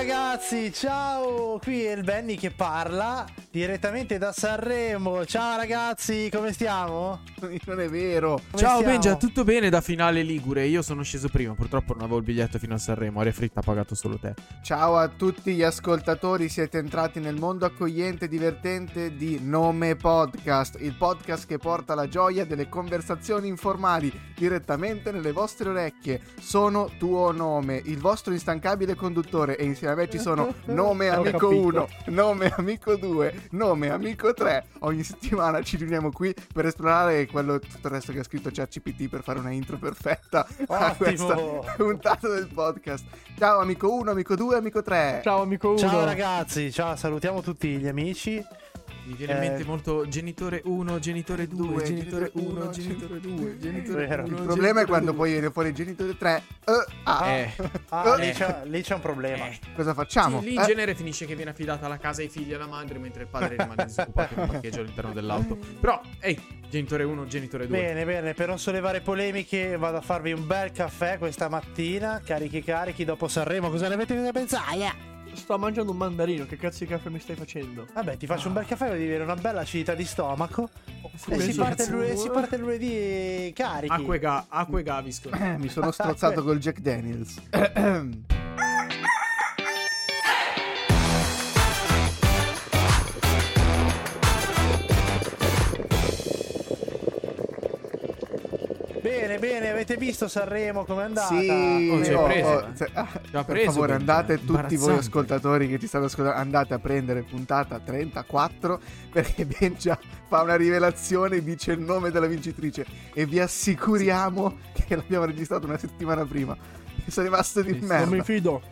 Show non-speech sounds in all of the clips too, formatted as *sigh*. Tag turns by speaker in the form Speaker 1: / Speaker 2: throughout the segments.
Speaker 1: ragazzi, ciao, qui è il Benny che parla direttamente da Sanremo. Ciao ragazzi, come stiamo? *laughs*
Speaker 2: Non è vero.
Speaker 1: Come
Speaker 3: Ciao
Speaker 1: stiamo?
Speaker 3: Benja, tutto bene da finale Ligure? Io sono sceso prima, purtroppo non avevo il biglietto fino a Sanremo, Aria Fritta ha pagato solo te.
Speaker 2: Ciao a tutti gli ascoltatori, siete entrati nel mondo accogliente e divertente di Nome Podcast, il podcast che porta la gioia delle conversazioni informali direttamente nelle vostre orecchie. Sono tuo nome, il vostro instancabile conduttore e insieme a me ci sono *laughs* nome amico
Speaker 4: capito.
Speaker 2: 1, nome amico 2, nome amico 3. Ogni settimana ci riuniamo qui per esplorare quello tutto il resto che ha scritto ChatGPT per fare una intro perfetta a
Speaker 1: Ottimo.
Speaker 2: questa puntata del podcast. Ciao amico 1, amico 2, amico 3.
Speaker 4: Ciao amico Udo.
Speaker 1: Ciao ragazzi, ciao, salutiamo tutti gli amici.
Speaker 3: Mi viene in
Speaker 1: Eh.
Speaker 3: mente molto genitore 1, genitore 2,
Speaker 2: Due,
Speaker 3: genitore
Speaker 2: genitore
Speaker 3: 1,
Speaker 2: uno,
Speaker 3: genitore 2,
Speaker 2: genitore
Speaker 3: genitore
Speaker 1: Vero.
Speaker 3: 1.
Speaker 2: Il problema è quando poi viene fuori il genitore 3. Eh, ah,
Speaker 3: Eh,
Speaker 1: Ah, lì, c'è, lì c'è un problema.
Speaker 3: eh.
Speaker 2: cosa facciamo?
Speaker 3: Sì, lì in
Speaker 2: Eh,
Speaker 3: genere finisce che viene affidata la casa ai figli e alla madre mentre il padre rimane disoccupato in un parcheggio all'interno dell'auto. Però, ehi, genitore 1, genitore 2.
Speaker 1: Bene, bene, per non sollevare polemiche vado a farvi un bel caffè questa mattina, carichi carichi dopo Sanremo, cosa ne avete da pensare?
Speaker 4: Sto mangiando un mandarino, che cazzo di caffè mi stai facendo?
Speaker 1: Vabbè, ti faccio un bel caffè, devi avere una bella acidità di stomaco e si parte, lunedì, si parte lunedì carichi.
Speaker 3: Acque, ga- acque gavisco.
Speaker 2: eh, mi sono strozzato col Jack Daniels. *clears throat*
Speaker 1: Bene, bene, avete visto Sanremo com'è andata?
Speaker 2: Sì,
Speaker 3: Oh, ci hai
Speaker 2: oh,
Speaker 3: preso,
Speaker 2: oh,
Speaker 3: eh.
Speaker 2: se- ah, per
Speaker 3: preso,
Speaker 2: favore andate tutti voi ascoltatori che ci stanno ascoltando, andate a prendere puntata 34 perché Benja fa una rivelazione dice il nome della vincitrice e vi assicuriamo che l'abbiamo registrato una settimana prima. Mi sono rimasto di
Speaker 3: Sì, sì.
Speaker 2: merda.
Speaker 4: Non mi fido.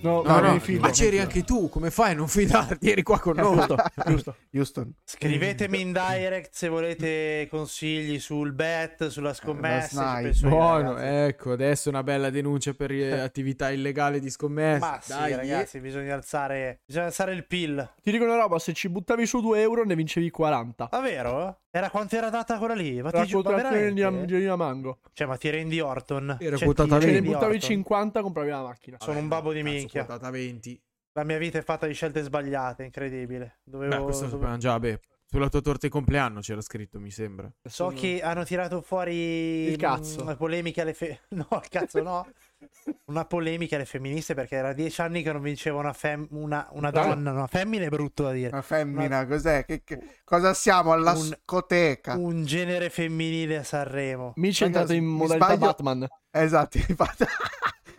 Speaker 4: No,
Speaker 3: No, no,
Speaker 4: fido.
Speaker 3: ma c'eri anche tu, come fai a non fidarti? Eri qua con noi.
Speaker 4: Giusto, *laughs* giusto.
Speaker 2: Houston,
Speaker 1: Scrivetemi in direct se volete consigli sul bet, sulla scommessa. Io,
Speaker 3: Buono,
Speaker 1: ragazzi.
Speaker 3: ecco, adesso una bella denuncia per eh, attività illegale di scommesse.
Speaker 1: Ma sì,
Speaker 3: Dai,
Speaker 1: ragazzi, bisogna alzare, bisogna alzare il PIL.
Speaker 4: Ti dico una roba, se ci buttavi su 2 euro ne vincevi 40.
Speaker 1: Ma vero? Era quanto era data quella lì? Ma
Speaker 4: La
Speaker 1: ti giuro, ma
Speaker 4: quotazione di
Speaker 1: veramente?
Speaker 4: Angelina Mango.
Speaker 1: Cioè, ma ti rendi Orton?
Speaker 3: Era
Speaker 1: Cioè,
Speaker 3: quotata
Speaker 1: ti
Speaker 4: Se ne buttavi
Speaker 1: Orton?
Speaker 4: 50 compravi la macchina.
Speaker 1: Sono un babbo di
Speaker 3: Cazzo,
Speaker 1: minchia.
Speaker 3: quotata 20.
Speaker 1: La mia vita è fatta di scelte sbagliate, incredibile. Dovevo...
Speaker 3: Beh, questo lo
Speaker 1: dove-
Speaker 3: sapevamo già, beh. Sulla tua torta di compleanno c'era scritto, mi sembra.
Speaker 1: So che hanno tirato fuori
Speaker 4: Il cazzo.
Speaker 1: mm, una polemica alle fe... *laughs* No, il cazzo no. *laughs* Una polemica alle femministe perché era dieci anni che non vinceva una, fem- una, una donna, una femmina è brutto da dire.
Speaker 2: una femmina, cos'è? Che, che- cosa siamo? Alla
Speaker 1: Un-
Speaker 2: scoteca.
Speaker 1: Un genere femminile a Sanremo.
Speaker 4: Mici è entrato in
Speaker 2: mi
Speaker 4: modalità
Speaker 2: sbaglio-
Speaker 4: Batman.
Speaker 2: Esatto, *laughs* infatti.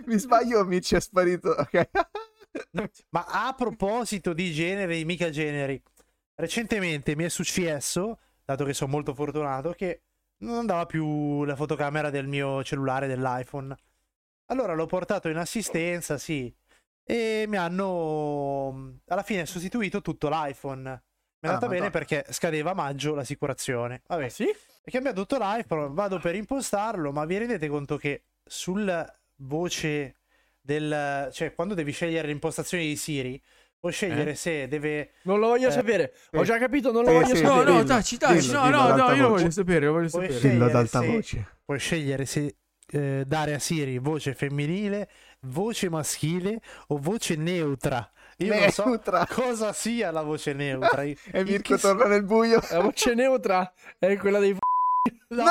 Speaker 2: Mi sbaglio, Mici è sparito. Ok.
Speaker 1: Ma a proposito di generi, mica generi, recentemente mi è successo, dato che sono molto fortunato, che non andava più la fotocamera del mio cellulare, dell'iPhone. Allora l'ho portato in assistenza, sì, e mi hanno alla fine sostituito tutto l'iPhone. Mi è
Speaker 2: Ah,
Speaker 1: andata bene
Speaker 2: madonna.
Speaker 1: perché scadeva a maggio l'assicurazione. Vabbè,
Speaker 4: Ah, sì?
Speaker 1: è cambiato tutto l'iPhone, vado per impostarlo, ma vi rendete conto che sul voce del... cioè quando devi scegliere le impostazioni di Siri, puoi scegliere
Speaker 3: Eh?
Speaker 1: se deve...
Speaker 4: Non lo voglio
Speaker 1: Eh,
Speaker 4: sapere. Ho già capito, non lo
Speaker 2: Sì,
Speaker 4: voglio
Speaker 2: sì,
Speaker 3: No,
Speaker 4: sapere.
Speaker 3: no,
Speaker 2: dillo,
Speaker 3: taci, taci.
Speaker 2: dillo,
Speaker 3: No,
Speaker 2: dillo
Speaker 3: no, no, io lo voglio sapere, lo voglio
Speaker 1: Puoi
Speaker 3: sapere.
Speaker 1: scegliere
Speaker 2: Dillo ad alta
Speaker 1: se-
Speaker 2: voce.
Speaker 1: Puoi scegliere se eh, dare a Siri voce femminile, voce maschile o voce neutra. Io non so
Speaker 2: Neutra.
Speaker 1: cosa sia la voce neutra.
Speaker 2: E Mirko torna nel buio.
Speaker 4: La voce neutra è quella dei f-
Speaker 1: No!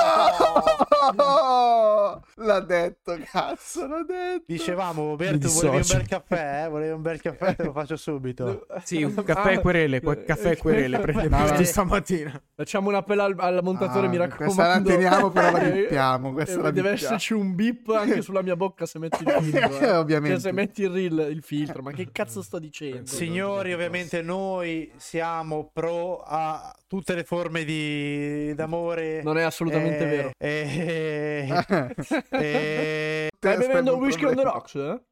Speaker 2: No! *laughs* L'ha detto, cazzo, l'ha detto.
Speaker 1: Dicevamo,
Speaker 3: Mi
Speaker 1: Berto, volevi un bel caffè? eh? Volevi un bel caffè? Te lo faccio subito.
Speaker 3: Sì, un *laughs* caffè e querele, que- caffè e querele prende
Speaker 1: No, eh.
Speaker 3: stamattina.
Speaker 4: Facciamo un appello al, al montatore,
Speaker 2: Ah,
Speaker 4: mi
Speaker 2: Questa la
Speaker 4: raccomando.
Speaker 2: teniamo, però la *laughs*
Speaker 4: Eh,
Speaker 2: bippiamo. Questa
Speaker 4: eh,
Speaker 2: la
Speaker 4: deve
Speaker 2: bippiamo.
Speaker 4: esserci un bip anche sulla mia bocca se metti il filtro. eh.
Speaker 2: Ovviamente.
Speaker 4: Cioè, se metti il reel, il filtro. Ma che cazzo sto dicendo?
Speaker 1: Signori, ovviamente noi siamo pro a tutte le forme di d'amore.
Speaker 4: Non è assolutamente
Speaker 1: Eh,
Speaker 4: vero.
Speaker 1: eh, *laughs* eh,
Speaker 4: Stai
Speaker 2: Aspetta,
Speaker 4: bevendo
Speaker 2: un
Speaker 4: whisky on the rocks, eh?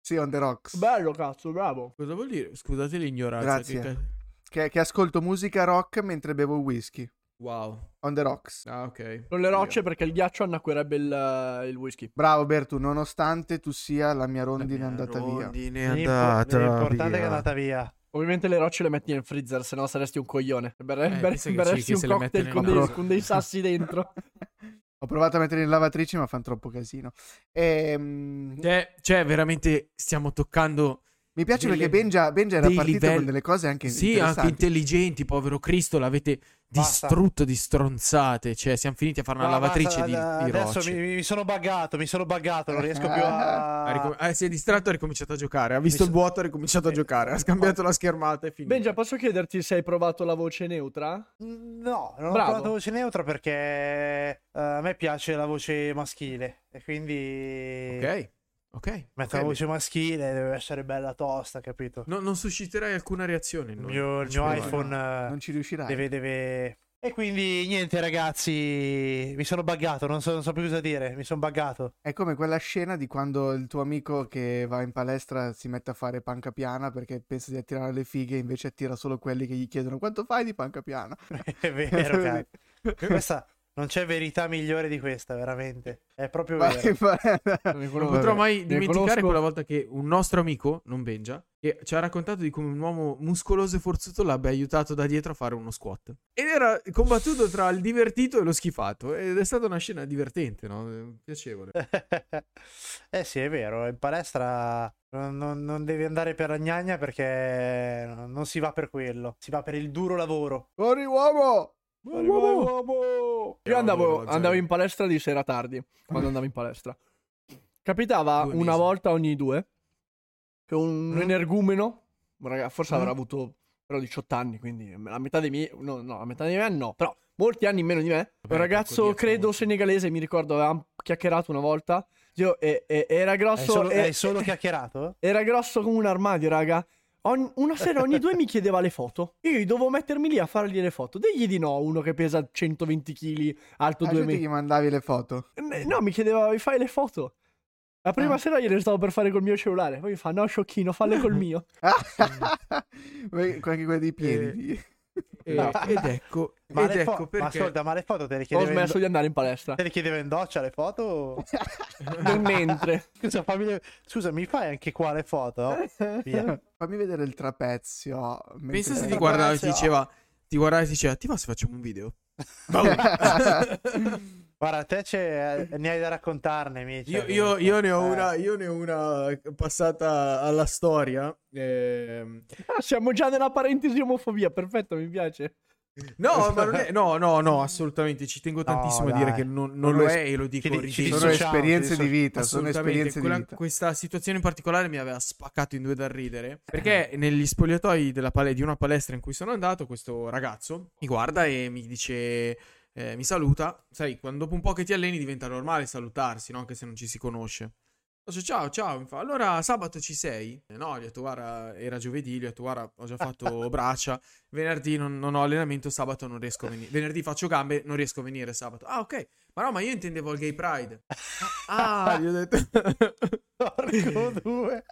Speaker 2: Sì, on the rocks.
Speaker 4: Bello, cazzo, bravo.
Speaker 3: Cosa vuol dire? Scusate l'ignoranza.
Speaker 2: Grazie.
Speaker 3: che
Speaker 2: Che, che ascolto musica rock mentre bevo whisky.
Speaker 3: Wow.
Speaker 2: On the rocks.
Speaker 3: Ah, ok.
Speaker 4: Non le rocce perché il ghiaccio annacquerebbe il, il whisky.
Speaker 2: Bravo Bertu, nonostante tu sia la mia rondine
Speaker 3: La mia
Speaker 2: andata via.
Speaker 3: rondine è
Speaker 1: l'impo-
Speaker 3: andata
Speaker 1: l'importante è che è
Speaker 3: via.
Speaker 1: andata via.
Speaker 4: Ovviamente le rocce le metti nel freezer, se no saresti un coglione. Ber-
Speaker 3: Eh,
Speaker 4: un cocktail con dei, con dei sassi dentro. *laughs*
Speaker 2: Ho provato a mettere in lavatrice, ma fanno troppo casino. Ehm...
Speaker 3: Cioè, cioè, veramente stiamo toccando
Speaker 2: Mi piace
Speaker 3: delle-
Speaker 2: perché Benja, Benja era partito
Speaker 3: livelli-
Speaker 2: con delle cose anche
Speaker 3: Sì, anche intelligenti, povero Cristo, l'avete
Speaker 1: Basta.
Speaker 3: distrutto di stronzate. Cioè, siamo finiti a fare una
Speaker 1: No,
Speaker 3: lavatrice
Speaker 1: basta,
Speaker 3: di, di
Speaker 1: Adesso mi, mi sono buggato, mi sono buggato, non riesco più a... *laughs*
Speaker 3: Ricom- eh, si è distratto e ha ricominciato a giocare. Ha visto
Speaker 1: Mi
Speaker 3: il vuoto e ha ricominciato a giocare. Ha scambiato la schermata e finito.
Speaker 4: Benja, posso chiederti se hai provato la voce neutra?
Speaker 1: No, non ho
Speaker 4: Bravo.
Speaker 1: provato voce neutra perché eh, a me piace la voce maschile e quindi
Speaker 3: Ok, ok.
Speaker 1: metto
Speaker 3: ok.
Speaker 1: la voce maschile deve essere bella tosta, capito?
Speaker 3: No- non susciterai alcuna reazione.
Speaker 1: Il
Speaker 3: no?
Speaker 1: mio,
Speaker 3: Non
Speaker 1: il mio iPhone eh,
Speaker 2: Non ci riuscirai.
Speaker 1: deve, deve... E quindi niente ragazzi, mi sono buggato, non so, non so più cosa dire, mi sono buggato.
Speaker 2: È come quella scena di quando il tuo amico che va in palestra si mette a fare panca piana perché pensa di attirare le fighe, invece attira solo quelli che gli chiedono quanto fai di panca piana. *laughs*
Speaker 1: È vero, cazzo. *laughs* Questa non c'è verità migliore di questa, veramente. È proprio vero.
Speaker 2: Vai, vai. *laughs*
Speaker 4: Non
Speaker 3: potrò mai
Speaker 4: Ne
Speaker 3: dimenticare
Speaker 4: conosco-
Speaker 3: quella volta che un nostro amico, non Benja, che ci ha raccontato di come un uomo muscoloso e forzuto l'abbia aiutato da dietro a fare uno squat. Ed era combattuto tra il divertito e lo schifato. Ed è stata una scena divertente, no? Piacevole. *laughs*
Speaker 1: eh sì, è vero, in palestra non, non- non devi andare per la gnagna perché non si va per quello, si va per il duro lavoro.
Speaker 2: Fuori uomo!
Speaker 4: Io andavo, andavo in palestra di sera tardi, quando andavo in palestra. Capitava
Speaker 3: Due
Speaker 4: una
Speaker 3: mesi.
Speaker 4: volta ogni due che un
Speaker 1: Mm.
Speaker 4: energumeno, raga- forse
Speaker 1: Mm.
Speaker 4: avrà avuto però 18 anni, quindi la metà dei miei, no, no, la metà dei miei anni no, però molti anni meno di me.
Speaker 3: Vabbè,
Speaker 4: un ragazzo,
Speaker 3: è
Speaker 4: credo senegalese, mi ricordo, avevamo chiacchierato una volta. Io- e- e- era
Speaker 1: Hai
Speaker 4: grosso,
Speaker 1: solo,
Speaker 4: e-
Speaker 1: hai solo chiacchierato?
Speaker 4: era grosso come un armadio, raga. Ogni- una sera ogni due *laughs* mi chiedeva le foto. Io dovevo mettermi lì a fargli le foto. Degli di no, uno che pesa 120 kg, alto
Speaker 2: Ah,
Speaker 4: 2
Speaker 2: tu
Speaker 4: metri.
Speaker 2: gli mandavi le foto.
Speaker 4: Eh, No, mi chiedeva, mi fai le foto? La prima
Speaker 2: Ah.
Speaker 4: sera gliele stavo per fare col mio cellulare. Poi mi fa, no, sciocchino, falle col mio. *laughs*
Speaker 2: Anche quelle dei piedi.
Speaker 3: E-
Speaker 4: No. *laughs*
Speaker 3: Ed ecco,
Speaker 1: Ma,
Speaker 3: ed
Speaker 1: le
Speaker 3: ecco
Speaker 1: fo- ma ascolta, ma le foto te le
Speaker 4: Ho
Speaker 1: chiedeva in,
Speaker 4: smesso di andare in palestra.
Speaker 1: te le chiedeva in doccia le foto? *laughs*
Speaker 4: Nel mentre. *laughs*
Speaker 1: Scusa, fammi le- Scusa, mi fai anche qua le foto? Via. *laughs*
Speaker 2: Fammi vedere il trapezio.
Speaker 3: Pensa se ti
Speaker 1: Eh,
Speaker 3: guardava e ti diceva... Ti guardava e ti diceva, ti va se facciamo un video?
Speaker 1: Guarda, te c'è- ne hai da raccontarne, Micia.
Speaker 3: Io, io- io ne ho
Speaker 1: Eh.
Speaker 3: una, io ne ho una passata alla storia. ehm,
Speaker 4: Ah, siamo già nella parentesi omofobia. Perfetto, mi piace.
Speaker 3: No, *laughs* ma non è, no, no, no, assolutamente. Ci tengo tantissimo a dire
Speaker 1: dai.
Speaker 3: che non, non lo
Speaker 2: es-
Speaker 3: è e lo dico
Speaker 1: ci di- ci.
Speaker 2: Sono esperienze di vita, sono esperienze di
Speaker 3: Quella-
Speaker 2: vita.
Speaker 3: questa situazione in particolare mi aveva spaccato in due dal ridere. Perché negli spogliatoi della pale- di una palestra in cui sono andato, questo ragazzo mi guarda e mi dice. eh, mi saluta. Sai, quando dopo un po' che ti alleni diventa normale salutarsi, no? Anche se non ci si conosce. Faccio ciao, ciao. Mi fa, allora sabato ci sei? Eh, no, gli ho detto, guarda, era giovedì. Gli ho detto, guarda, ho già fatto *laughs* braccia. Venerdì non, non ho allenamento, sabato non riesco a venire. Venerdì faccio gambe, non riesco a venire sabato. Ah, ok. Ma no, ma io intendevo il gay pride. *laughs* Ah, gli ho detto. *laughs*
Speaker 1: Porco due.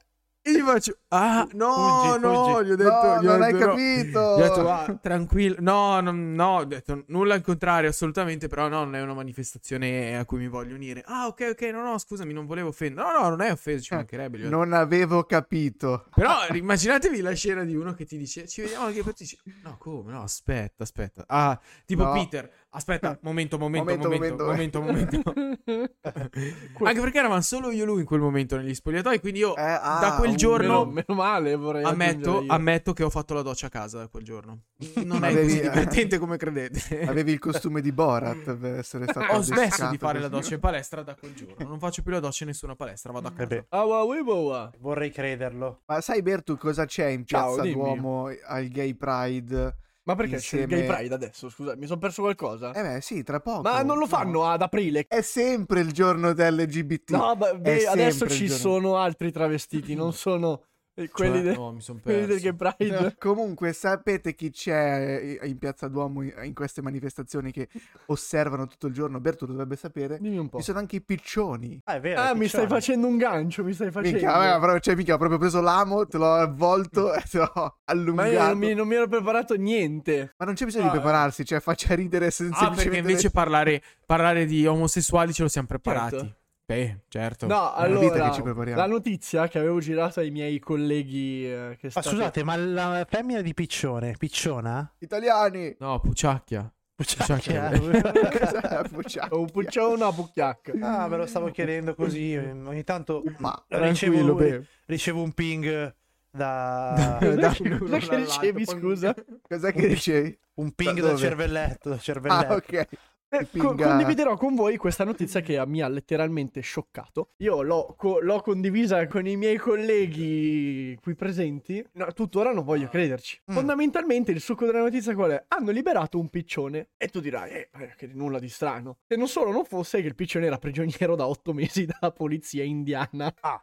Speaker 3: E gli faccio, ah, no,
Speaker 1: Fuggi,
Speaker 3: no,
Speaker 1: fuggi.
Speaker 3: gli ho detto,
Speaker 2: No,
Speaker 3: gli ho
Speaker 2: non hai
Speaker 3: detto, no.
Speaker 2: capito.
Speaker 3: Gli ho detto, ah, *laughs* tranquillo, no, no, no, ho detto nulla al contrario, assolutamente, però no, non è una manifestazione a cui mi voglio unire. Ah, ok, ok, no, no, scusami, non volevo offendere. No, no, non è offeso, ci mancherebbe. gli ho detto.
Speaker 2: Non avevo capito. *laughs*
Speaker 3: Però immaginatevi la scena di uno che ti dice, ci vediamo anche per dice, no, come, no, aspetta, aspetta. Ah, tipo
Speaker 2: No.
Speaker 3: Peter, aspetta, momento, momento,
Speaker 2: Momento,
Speaker 3: momento, momento, momento. *laughs* Anche perché eravamo solo io e lui in quel momento negli spogliatoi, quindi io
Speaker 2: Eh, ah,
Speaker 3: da quel giorno...
Speaker 4: Meno, meno male, vorrei
Speaker 3: Ammetto, ammetto che ho fatto la doccia a casa da quel giorno. Non è
Speaker 2: Avevi-
Speaker 3: così divertente come credete.
Speaker 2: Avevi il costume di Borat per essere *laughs* stato
Speaker 3: Ho smesso di fare la doccia in palestra da quel giorno. Non faccio più la doccia in nessuna palestra, vado a casa.
Speaker 1: Vabbè,
Speaker 4: Ah,
Speaker 1: vorrei crederlo.
Speaker 2: Ma sai Bertu cosa c'è in
Speaker 4: Ciao,
Speaker 2: Piazza
Speaker 4: dimmi.
Speaker 2: Duomo al Gay Pride?
Speaker 4: Ma perché c'è il
Speaker 2: Insieme-
Speaker 4: gay pride adesso? Scusa, mi sono perso qualcosa?
Speaker 2: Eh beh sì, tra poco.
Speaker 4: Ma non lo fanno
Speaker 2: No.
Speaker 4: ad aprile.
Speaker 2: È sempre il giorno dell'LGBT.
Speaker 4: No, beh, beh, adesso ci sono altri travestiti, non sono eh, quelli,
Speaker 3: Cioè,
Speaker 4: de-
Speaker 3: no,
Speaker 4: quelli del
Speaker 3: perso.
Speaker 4: gay pride.
Speaker 2: Comunque, sapete chi c'è in Piazza Duomo in queste manifestazioni che *laughs* osservano tutto il giorno? Bertu dovrebbe sapere.
Speaker 4: Dimmi un po'.
Speaker 2: Ci sono anche i piccioni.
Speaker 1: Ah, è vero.
Speaker 4: Ah, mi stai facendo un gancio, mi stai facendo.
Speaker 2: Minchia, però, cioè, mica ho proprio preso l'amo, te l'ho avvolto *laughs* e te l'ho
Speaker 4: Ma
Speaker 2: allungato.
Speaker 4: io non mi, non mi ero preparato niente.
Speaker 2: Ma non c'è bisogno
Speaker 3: Ah,
Speaker 2: di prepararsi, cioè faccia ridere se-
Speaker 3: Ah, perché
Speaker 2: semplicemente.
Speaker 3: invece parlare, parlare di omosessuali ce lo siamo preparati.
Speaker 4: Certo.
Speaker 3: Beh, certo.
Speaker 4: No, allora,
Speaker 2: che ci prepariamo.
Speaker 4: la notizia che avevo girato ai miei colleghi eh, che
Speaker 1: Ma
Speaker 4: state...
Speaker 1: scusate, ma la femmina di piccione, picciona?
Speaker 2: Italiani!
Speaker 3: No, pucciacchia. Pucciacchia. *laughs*
Speaker 2: Cos'è la *laughs* pucciacchia?
Speaker 4: Un puccione o una pucchiacca.
Speaker 1: Ah, me lo stavo chiedendo così. Ogni tanto
Speaker 2: Ma
Speaker 1: ricevo,
Speaker 4: beh.
Speaker 1: ricevo un ping da *laughs*
Speaker 3: uno
Speaker 4: cos'è che
Speaker 3: poi-
Speaker 4: scusa?
Speaker 2: Cos'è che dicevi?
Speaker 1: un ping
Speaker 2: Da
Speaker 1: cervelletto, dal cervelletto.
Speaker 2: Ah, ok.
Speaker 4: Eh,
Speaker 2: pinga-
Speaker 4: condividerò con voi questa notizia che mi ha letteralmente scioccato. Io l'ho, co- l'ho condivisa con i miei colleghi qui presenti. No, tuttora non voglio crederci.
Speaker 1: Mm.
Speaker 4: Fondamentalmente il succo della notizia qual è? Hanno liberato un piccione. E tu dirai, eh, che nulla di strano. Se non solo non fosse che il piccione era prigioniero da otto mesi *laughs* dalla polizia indiana.
Speaker 1: Ah.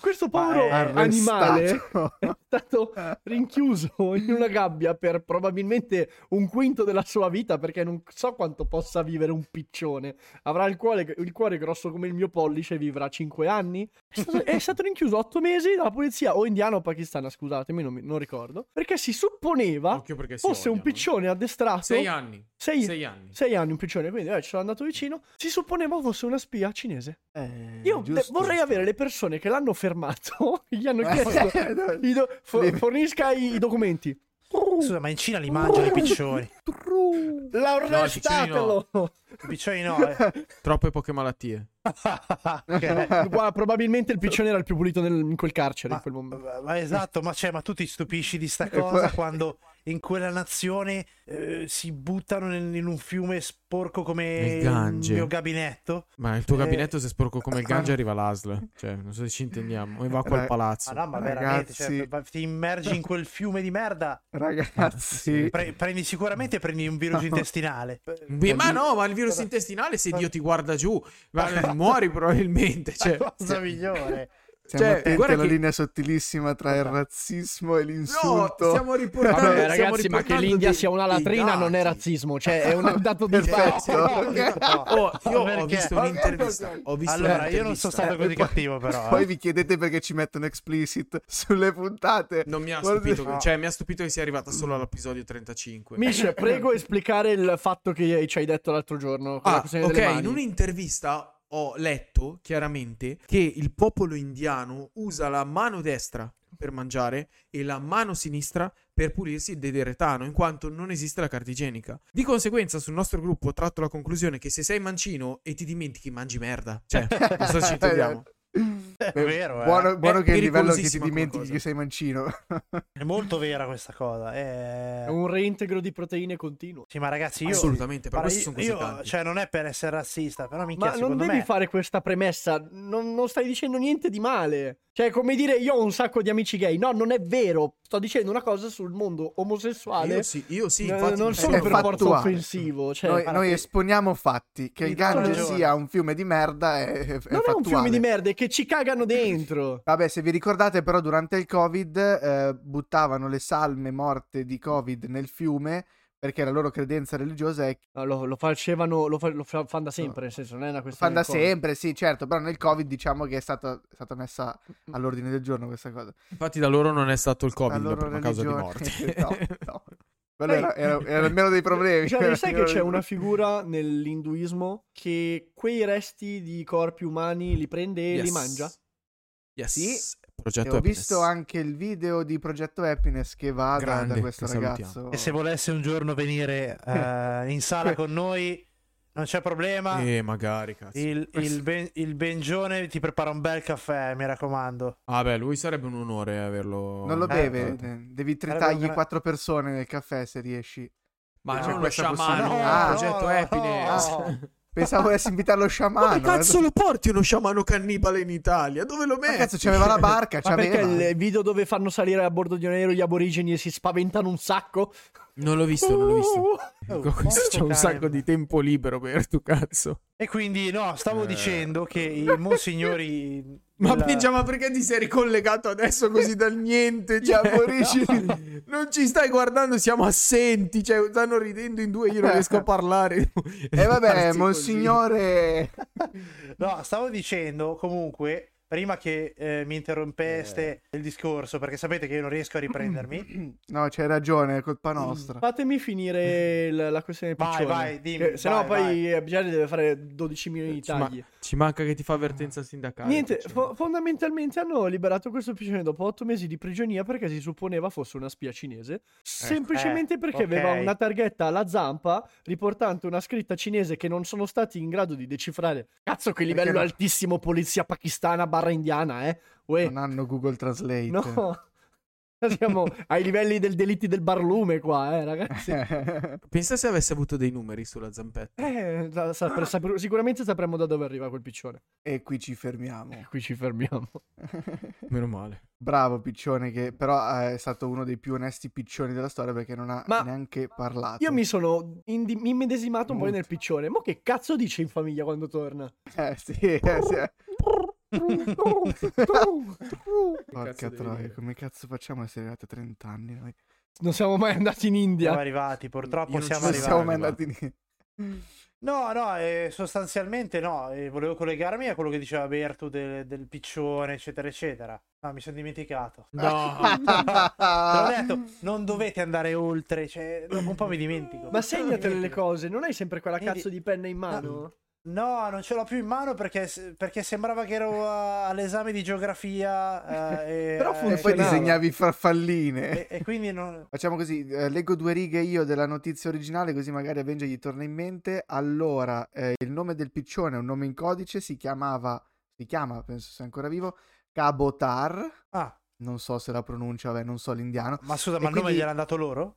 Speaker 4: Questo povero animale è stato rinchiuso in una gabbia per probabilmente un quinto della sua vita perché non so quanto possa vivere un piccione. Avrà il cuore, il cuore grosso come il mio pollice e vivrà 5 anni. È stato, è stato rinchiuso 8 mesi dalla polizia o indiana o pakistana, scusatemi, non, mi- non ricordo. Perché si supponeva
Speaker 3: perché si
Speaker 4: fosse un
Speaker 3: odiano.
Speaker 4: piccione addestrato.
Speaker 3: Sei anni.
Speaker 4: Sei-
Speaker 3: Sei anni.
Speaker 4: sei anni un piccione, quindi eh, ci sono andato vicino. Si supponeva fosse una spia cinese.
Speaker 2: Eh,
Speaker 4: Io
Speaker 2: giusto,
Speaker 4: vorrei
Speaker 2: giusto.
Speaker 4: avere le persone che l'hanno fermato, *laughs* gli hanno
Speaker 2: Eh,
Speaker 4: chiesto *laughs* i do- fo-
Speaker 2: Devi-
Speaker 4: fornisca i, i documenti.
Speaker 1: Scusa, ma in Cina li mangiano i piccioni.
Speaker 4: L'arrestatelo!
Speaker 1: I piccioni no, eh. *laughs*
Speaker 3: Troppe poche malattie.
Speaker 1: Ok.
Speaker 4: Guarda, probabilmente il piccione era il più pulito nel- in quel carcere
Speaker 1: Ma,
Speaker 4: in quel momento.
Speaker 1: ma- ma esatto, ma, cioè, ma tu ti stupisci di sta
Speaker 2: E poi-
Speaker 1: cosa quando in quella nazione eh, si buttano nel- in un fiume sporco come il mio gabinetto?
Speaker 3: Ma il tuo
Speaker 1: Eh.
Speaker 3: gabinetto se è sporco come il *coughs* Gange arriva l'ASL. Cioè, non so se ci intendiamo. Evacua il
Speaker 2: Ra-
Speaker 3: palazzo.
Speaker 1: Ma no, ma veramente,
Speaker 2: Ragazzi.
Speaker 1: cioè, ma ti immergi in quel fiume di merda,
Speaker 2: Ragazzi,
Speaker 1: pre- prendi sicuramente prendi un virus intestinale.
Speaker 3: Beh, ma no, ma il virus intestinale se Dio ti guarda giù, ma *laughs* muori probabilmente. Cioè,
Speaker 1: La cosa migliore.
Speaker 2: Siamo
Speaker 3: cioè,
Speaker 2: attenti alla
Speaker 3: che-
Speaker 2: linea sottilissima tra il razzismo e
Speaker 3: no,
Speaker 2: l'insulto.
Speaker 3: stiamo *laughs* riportando.
Speaker 4: Vabbè,
Speaker 3: stiamo
Speaker 4: ragazzi, ma che
Speaker 3: riportando
Speaker 4: l'India
Speaker 3: dei-
Speaker 4: sia una latrina non è razzismo, cioè è un *laughs* dato di fatto. *laughs*
Speaker 3: Oh, io ho visto un'intervista. Ho visto
Speaker 1: Allora, io non
Speaker 3: un'intervista.
Speaker 1: sono stato così
Speaker 2: E poi-
Speaker 1: cattivo, però.
Speaker 2: Poi
Speaker 1: eh.
Speaker 2: vi chiedete perché ci mettono explicit sulle puntate.
Speaker 3: Non mi ha
Speaker 2: Guarda-
Speaker 3: stupito,
Speaker 1: No.
Speaker 3: cioè mi ha stupito che sia arrivata solo all'episodio 35.
Speaker 4: Mish, prego esplicare il fatto che ci hai detto l'altro giorno.
Speaker 3: Ah, ok, in un'intervista ho letto chiaramente che il popolo indiano usa la mano destra per mangiare e la mano sinistra per pulirsi il dederetano, in quanto non esiste la carta igienica. Di conseguenza, sul nostro gruppo ho tratto la conclusione che se sei mancino e ti dimentichi, mangi merda. Cioè, non so se ci intendiamo.
Speaker 1: È vero, eh.
Speaker 2: Buono, buono
Speaker 3: È
Speaker 2: che il livello che ti dimentichi che sei mancino. *laughs*
Speaker 1: È molto vera questa cosa. È...
Speaker 4: È un reintegro di proteine continuo.
Speaker 1: Sì, ma ragazzi, io...
Speaker 3: Assolutamente, per questo
Speaker 1: io,
Speaker 3: sono così
Speaker 1: io-
Speaker 3: tanti.
Speaker 1: cioè, non è per essere razzista, però minchia,
Speaker 4: Ma non devi
Speaker 1: me...
Speaker 4: fare questa premessa, non, non stai dicendo niente di male. Cioè, come dire, io ho un sacco di amici gay. No, non è vero. Sto dicendo una cosa sul mondo omosessuale.
Speaker 3: Io sì, io sì,
Speaker 4: N-
Speaker 3: infatti
Speaker 4: non
Speaker 2: è
Speaker 4: per forza
Speaker 2: fattuale.
Speaker 4: offensivo. Cioè,
Speaker 2: noi, noi esponiamo fatti. Che il Gange sia un fiume di merda è, è,
Speaker 4: non è un
Speaker 2: fattuale.
Speaker 4: fiume di merda, è che ci cagano dentro.
Speaker 2: Vabbè, se vi ricordate, però, durante il Covid eh, buttavano le salme morte di Covid nel fiume perché la loro credenza religiosa è che
Speaker 4: No, lo, lo facevano, lo, fa- lo fa- fanno da sempre, nel senso, non è una questione
Speaker 2: da
Speaker 4: di cosa.
Speaker 2: sempre, sì, certo, però nel Covid diciamo che è stata, è stata messa all'ordine del giorno questa cosa.
Speaker 3: Infatti da loro non è stato il Covid
Speaker 2: La
Speaker 3: prima causa di morte. *laughs*
Speaker 2: no, no. Quello era, era, era il meno dei problemi.
Speaker 4: Cioè, sai che c'è una figura nell'induismo che quei resti di corpi umani li prende e li
Speaker 3: Yes.
Speaker 4: mangia?
Speaker 3: Yes.
Speaker 2: Sì. E
Speaker 3: Progetto
Speaker 2: ho
Speaker 3: Happiness.
Speaker 2: visto anche il video di Progetto Happiness che va da,
Speaker 3: Grande,
Speaker 2: da questo
Speaker 3: che salutiamo.
Speaker 2: ragazzo.
Speaker 1: E se volesse un giorno venire eh, in sala *laughs* con noi, non c'è problema.
Speaker 3: Eh, magari, cazzo.
Speaker 1: Il, il, ben- il Bengione ti prepara un bel caffè, mi raccomando.
Speaker 3: Ah, beh, lui sarebbe un onore averlo.
Speaker 2: Non lo
Speaker 1: Eh,
Speaker 2: beve,
Speaker 1: eh,
Speaker 2: devi
Speaker 1: sarebbe
Speaker 2: trittargli
Speaker 1: una-
Speaker 2: quattro persone nel caffè se riesci.
Speaker 3: Ma
Speaker 2: C'è
Speaker 3: non lo
Speaker 2: questa
Speaker 3: sciamano,
Speaker 2: possibilità.
Speaker 3: progetto
Speaker 1: No,
Speaker 3: Happiness.
Speaker 1: no. *laughs*
Speaker 2: Pensavo volessi invitarlo
Speaker 3: Come
Speaker 2: sciamano.
Speaker 3: cazzo lo porti uno sciamano cannibale in Italia? Dove lo
Speaker 2: Ma
Speaker 3: metti?
Speaker 2: cazzo, c'aveva la barca,
Speaker 4: Ma perché
Speaker 2: c'aveva.
Speaker 4: il video dove fanno salire a bordo di un aereo gli aborigeni e si spaventano un sacco?
Speaker 3: Non l'ho visto, non l'ho visto.
Speaker 1: Oh,
Speaker 3: Con questo
Speaker 1: porco
Speaker 3: c'è un
Speaker 1: cane.
Speaker 3: sacco di tempo libero per tu cazzo.
Speaker 1: E quindi, no, stavo
Speaker 3: Eh.
Speaker 1: dicendo che i monsignori.
Speaker 3: Ma
Speaker 1: della-
Speaker 3: Pingia, ma perché ti sei ricollegato adesso così dal niente? Cioè, *laughs*
Speaker 2: aborigeni.
Speaker 3: non ci stai guardando, siamo assenti. Cioè, stanno ridendo in due, io non riesco a *laughs* parlare.
Speaker 2: E *laughs* vabbè,
Speaker 3: Farsi
Speaker 2: monsignore.
Speaker 1: No, stavo dicendo comunque. Prima che eh, mi interrompeste il discorso, perché sapete che io non riesco a riprendermi. *clears throat*
Speaker 2: No, c'hai ragione, è colpa nostra.
Speaker 4: Fatemi finire il- la questione
Speaker 1: Vai,
Speaker 4: piccione.
Speaker 1: vai, dimmi,
Speaker 4: Che se no
Speaker 1: vai,
Speaker 4: poi eh, Jerry deve fare 12 milioni di
Speaker 3: Ci, ma-
Speaker 4: tagli.
Speaker 3: Ci manca che ti fa avvertenza sindacale.
Speaker 4: Niente, fo- fondamentalmente hanno liberato questo piccione dopo 8 mesi di prigionia perché si supponeva fosse una spia cinese. Semplicemente
Speaker 1: eh,
Speaker 4: perché
Speaker 1: ok.
Speaker 4: aveva una targhetta alla zampa riportante una scritta cinese che non sono stati in grado di decifrare. Cazzo, che livello
Speaker 2: no?
Speaker 4: altissimo polizia pakistana barra indiana, eh? Uè.
Speaker 2: Non hanno Google Translate.
Speaker 4: No, *laughs* Siamo ai livelli del delitti del barlume qua, eh, ragazzi. *laughs*
Speaker 3: Pensa se avesse avuto dei numeri sulla zampetta.
Speaker 4: Eh, sapre- sapre- sicuramente sapremo da dove arriva quel piccione.
Speaker 2: e qui ci fermiamo.
Speaker 4: Qui ci fermiamo. *laughs*
Speaker 3: Meno male.
Speaker 2: Bravo Piccione, che però eh, è stato uno dei più onesti piccioni della storia perché non ha
Speaker 4: Ma
Speaker 2: neanche parlato.
Speaker 4: Io mi sono indi- immedesimato un po' nel piccione. Ma che cazzo dice in famiglia quando torna?
Speaker 2: Eh sì, eh, sì. eh. Porca troia, come cazzo facciamo a essere arrivati a 30 anni noi?
Speaker 4: Non siamo mai andati in
Speaker 1: Siamo
Speaker 4: India.
Speaker 1: arrivati, purtroppo siamo arrivati.
Speaker 2: siamo mai andati lì.
Speaker 1: No, no, eh, sostanzialmente no, eh, volevo collegarmi a quello che diceva Bertu del, del piccione, eccetera, eccetera. No, mi sono dimenticato.
Speaker 3: No.
Speaker 1: Te l'ho detto, non dovete andare oltre, cioè, dopo un po' mi dimentico.
Speaker 4: Ma segnatele le cose, non hai sempre quella cazzo di penna in mano?
Speaker 1: No, non ce l'ho più in mano perché, perché sembrava che ero a- all'esame di geografia. eh, e,
Speaker 4: Però
Speaker 1: eh,
Speaker 2: E poi
Speaker 4: funzionava.
Speaker 2: disegnavi farfalline.
Speaker 1: e, e quindi non... *laughs*
Speaker 2: Facciamo così, eh, leggo due righe io della notizia originale così magari a Benja gli torna in mente. Allora, eh, il nome del piccione è un nome in codice, si chiamava, si chiama, penso sia ancora vivo, Cabotar.
Speaker 1: Ah,
Speaker 2: Non so se la pronuncia, vabbè, non so l'indiano.
Speaker 1: ma scusa,
Speaker 2: E
Speaker 1: ma il nome
Speaker 2: quindi-
Speaker 1: gliel'hanno dato loro?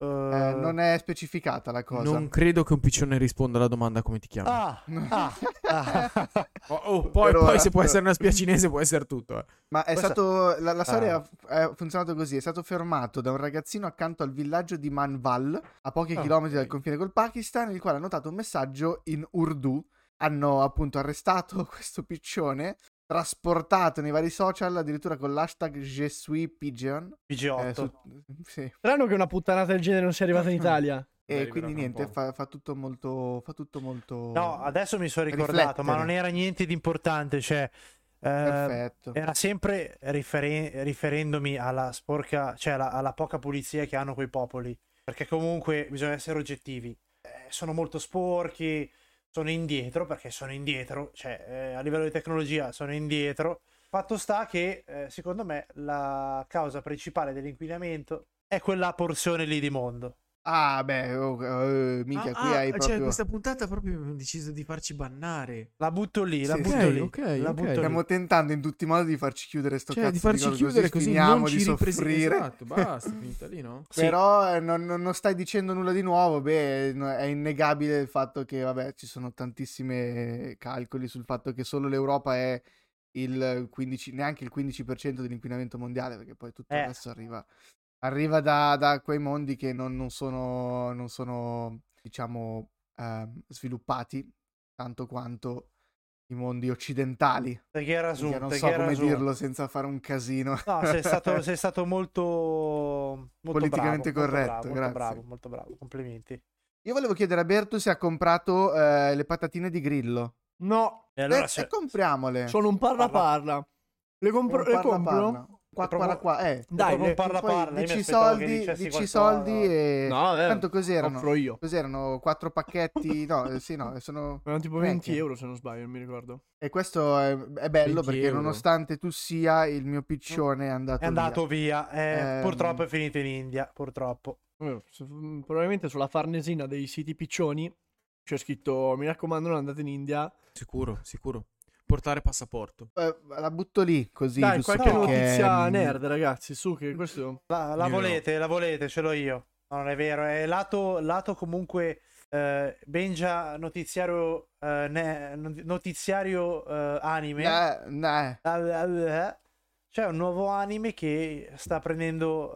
Speaker 2: Eh,
Speaker 1: Eh,
Speaker 2: non è specificata la cosa.
Speaker 3: Non credo che un piccione risponda alla domanda come ti chiami.
Speaker 1: Ah, ah, ah. *laughs*
Speaker 3: Oh, oh, poi, poi
Speaker 2: eh,
Speaker 3: se può
Speaker 2: però-
Speaker 3: essere una spia cinese può essere tutto. eh.
Speaker 2: Ma è
Speaker 1: Questa-
Speaker 2: stato. La, la storia
Speaker 1: Ah.
Speaker 2: ha funzionato così: è stato fermato da un ragazzino accanto al villaggio di Manval, a pochi
Speaker 1: Ah,
Speaker 2: chilometri dal
Speaker 1: ok.
Speaker 2: confine col Pakistan, il quale ha notato un messaggio in Urdu. Hanno appunto arrestato *laughs* questo piccione, trasportato nei vari social, addirittura con l'hashtag Je suis pigeon. eh,
Speaker 1: PG8.
Speaker 2: su- *laughs* sì.
Speaker 4: Strano che una puttanata del genere non sia arrivata in *laughs* Italia.
Speaker 2: E
Speaker 3: Dai,
Speaker 2: quindi niente, fa, fa tutto molto. Fa tutto molto.
Speaker 1: No, adesso mi sono ricordato, ma
Speaker 2: riflettere.
Speaker 1: non era niente di importante, cioè... eh, era sempre riferen- riferendomi alla sporca, cioè alla, alla poca pulizia che hanno quei popoli. Perché comunque bisogna essere oggettivi. Eh, sono molto sporchi, sono indietro, perché sono indietro, cioè eh, a livello di tecnologia sono indietro. Fatto sta che, eh, secondo me, la causa principale dell'inquinamento è quella porzione lì di mondo.
Speaker 2: Ah, beh, oh, eh, minchia,
Speaker 3: Ah,
Speaker 2: qui
Speaker 3: ah,
Speaker 2: hai
Speaker 3: cioè,
Speaker 2: proprio.
Speaker 3: questa puntata proprio abbiamo deciso di farci bannare.
Speaker 1: La butto lì, la
Speaker 2: Sì,
Speaker 1: butto
Speaker 3: ok,
Speaker 1: lì.
Speaker 3: ok,
Speaker 1: la
Speaker 3: ok.
Speaker 1: butto lì.
Speaker 2: Stiamo tentando in tutti i modi di farci chiudere sto
Speaker 3: Cioè,
Speaker 2: cazzo
Speaker 3: di farci
Speaker 2: cose,
Speaker 3: chiudere così
Speaker 2: finiamo
Speaker 3: non
Speaker 2: di
Speaker 3: ci ripresi-
Speaker 2: soffrire.
Speaker 3: Esatto, basta, *laughs* finita lì, no?
Speaker 1: Sì.
Speaker 2: Però eh, non, non- non stai dicendo nulla di nuovo, beh, è innegabile il fatto che, vabbè, ci sono tantissimi calcoli sul fatto che solo l'Europa è il 15, neanche il 15% dell'inquinamento mondiale, perché poi tutto
Speaker 1: Eh.
Speaker 2: resto arriva, arriva da, da quei mondi che non, non sono, non sono, diciamo, ehm, sviluppati tanto quanto i mondi occidentali.
Speaker 1: Te che era
Speaker 2: Perché
Speaker 1: su,
Speaker 2: non so come
Speaker 1: su.
Speaker 2: dirlo senza fare un casino.
Speaker 1: No, sei stato, *laughs* sei stato molto, molto
Speaker 2: Politicamente
Speaker 1: bravo, molto
Speaker 2: corretto,
Speaker 1: bravo,
Speaker 2: grazie.
Speaker 1: Molto bravo, molto bravo, complimenti.
Speaker 2: Io volevo chiedere a Berto se ha comprato eh, le patatine di grillo.
Speaker 4: No,
Speaker 1: E allora
Speaker 2: eh,
Speaker 1: se-
Speaker 2: eh, compriamole.
Speaker 4: sono un parla parla. Le, compro-
Speaker 2: Un
Speaker 4: le
Speaker 2: parla
Speaker 4: compro?
Speaker 2: parla. Qua, qua, qua, eh.
Speaker 4: Dai,
Speaker 1: un parla
Speaker 2: Poi
Speaker 1: parla,
Speaker 2: dici soldi, dici soldi e...
Speaker 4: No, eh,
Speaker 2: Tanto cos'erano?
Speaker 4: offro io.
Speaker 2: Cos'erano? Quattro pacchetti? *laughs* No, eh, sì, no, sono...
Speaker 4: Erano tipo 20
Speaker 2: Vecchie.
Speaker 4: euro se non sbaglio, non mi ricordo.
Speaker 2: E questo è, è bello
Speaker 3: 20
Speaker 2: perché
Speaker 3: euro.
Speaker 2: nonostante tu sia, il mio piccione è andato
Speaker 1: È andato
Speaker 2: via.
Speaker 1: via, eh,
Speaker 2: Ehm.
Speaker 1: purtroppo è finito in India, purtroppo.
Speaker 4: Eh, Probabilmente sulla farnesina dei siti piccioni c'è scritto mi raccomando non andate in India.
Speaker 3: Sicuro, sicuro. Portare passaporto.
Speaker 2: Eh, la butto lì, così,
Speaker 4: Dai, qualche
Speaker 2: perché,
Speaker 4: notizia nerd ragazzi, su che questo...
Speaker 1: La, la volete, la volete, ce l'ho io. No, non è vero, è lato, lato comunque eh, Benja notiziario, eh, ne- notiziario eh, anime.
Speaker 2: eh, eh,
Speaker 1: C'è un nuovo anime che sta prendendo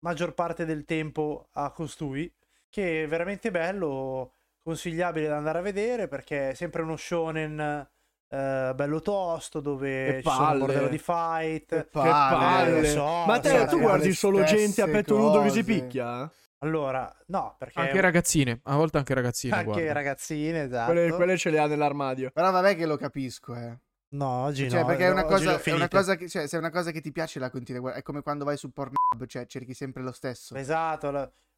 Speaker 1: maggior parte del tempo a costui, che è veramente bello, consigliabile da andare a vedere perché è sempre uno shonen eh, bello tosto dove
Speaker 4: Che
Speaker 1: ci sono un bordello di fight.
Speaker 2: Che
Speaker 4: palle.
Speaker 1: lo so,
Speaker 4: Ma te,
Speaker 1: cioè,
Speaker 4: tu guardi solo gente a petto nudo che si picchia?
Speaker 1: Allora, no, perché
Speaker 3: Anche ragazzine, a volte anche ragazzine.
Speaker 1: anche
Speaker 3: guarda.
Speaker 1: ragazzine, esatto.
Speaker 4: Quelle, quelle ce le ha nell'armadio.
Speaker 2: Però vabbè che lo capisco, eh.
Speaker 1: No, oggi
Speaker 2: Cioè,
Speaker 1: no.
Speaker 2: perché è una, cosa, è una cosa che, cioè, se è una cosa che ti piace la continui a guardare. È come quando vai su Pornhub, cioè cerchi sempre lo stesso.
Speaker 1: Esatto,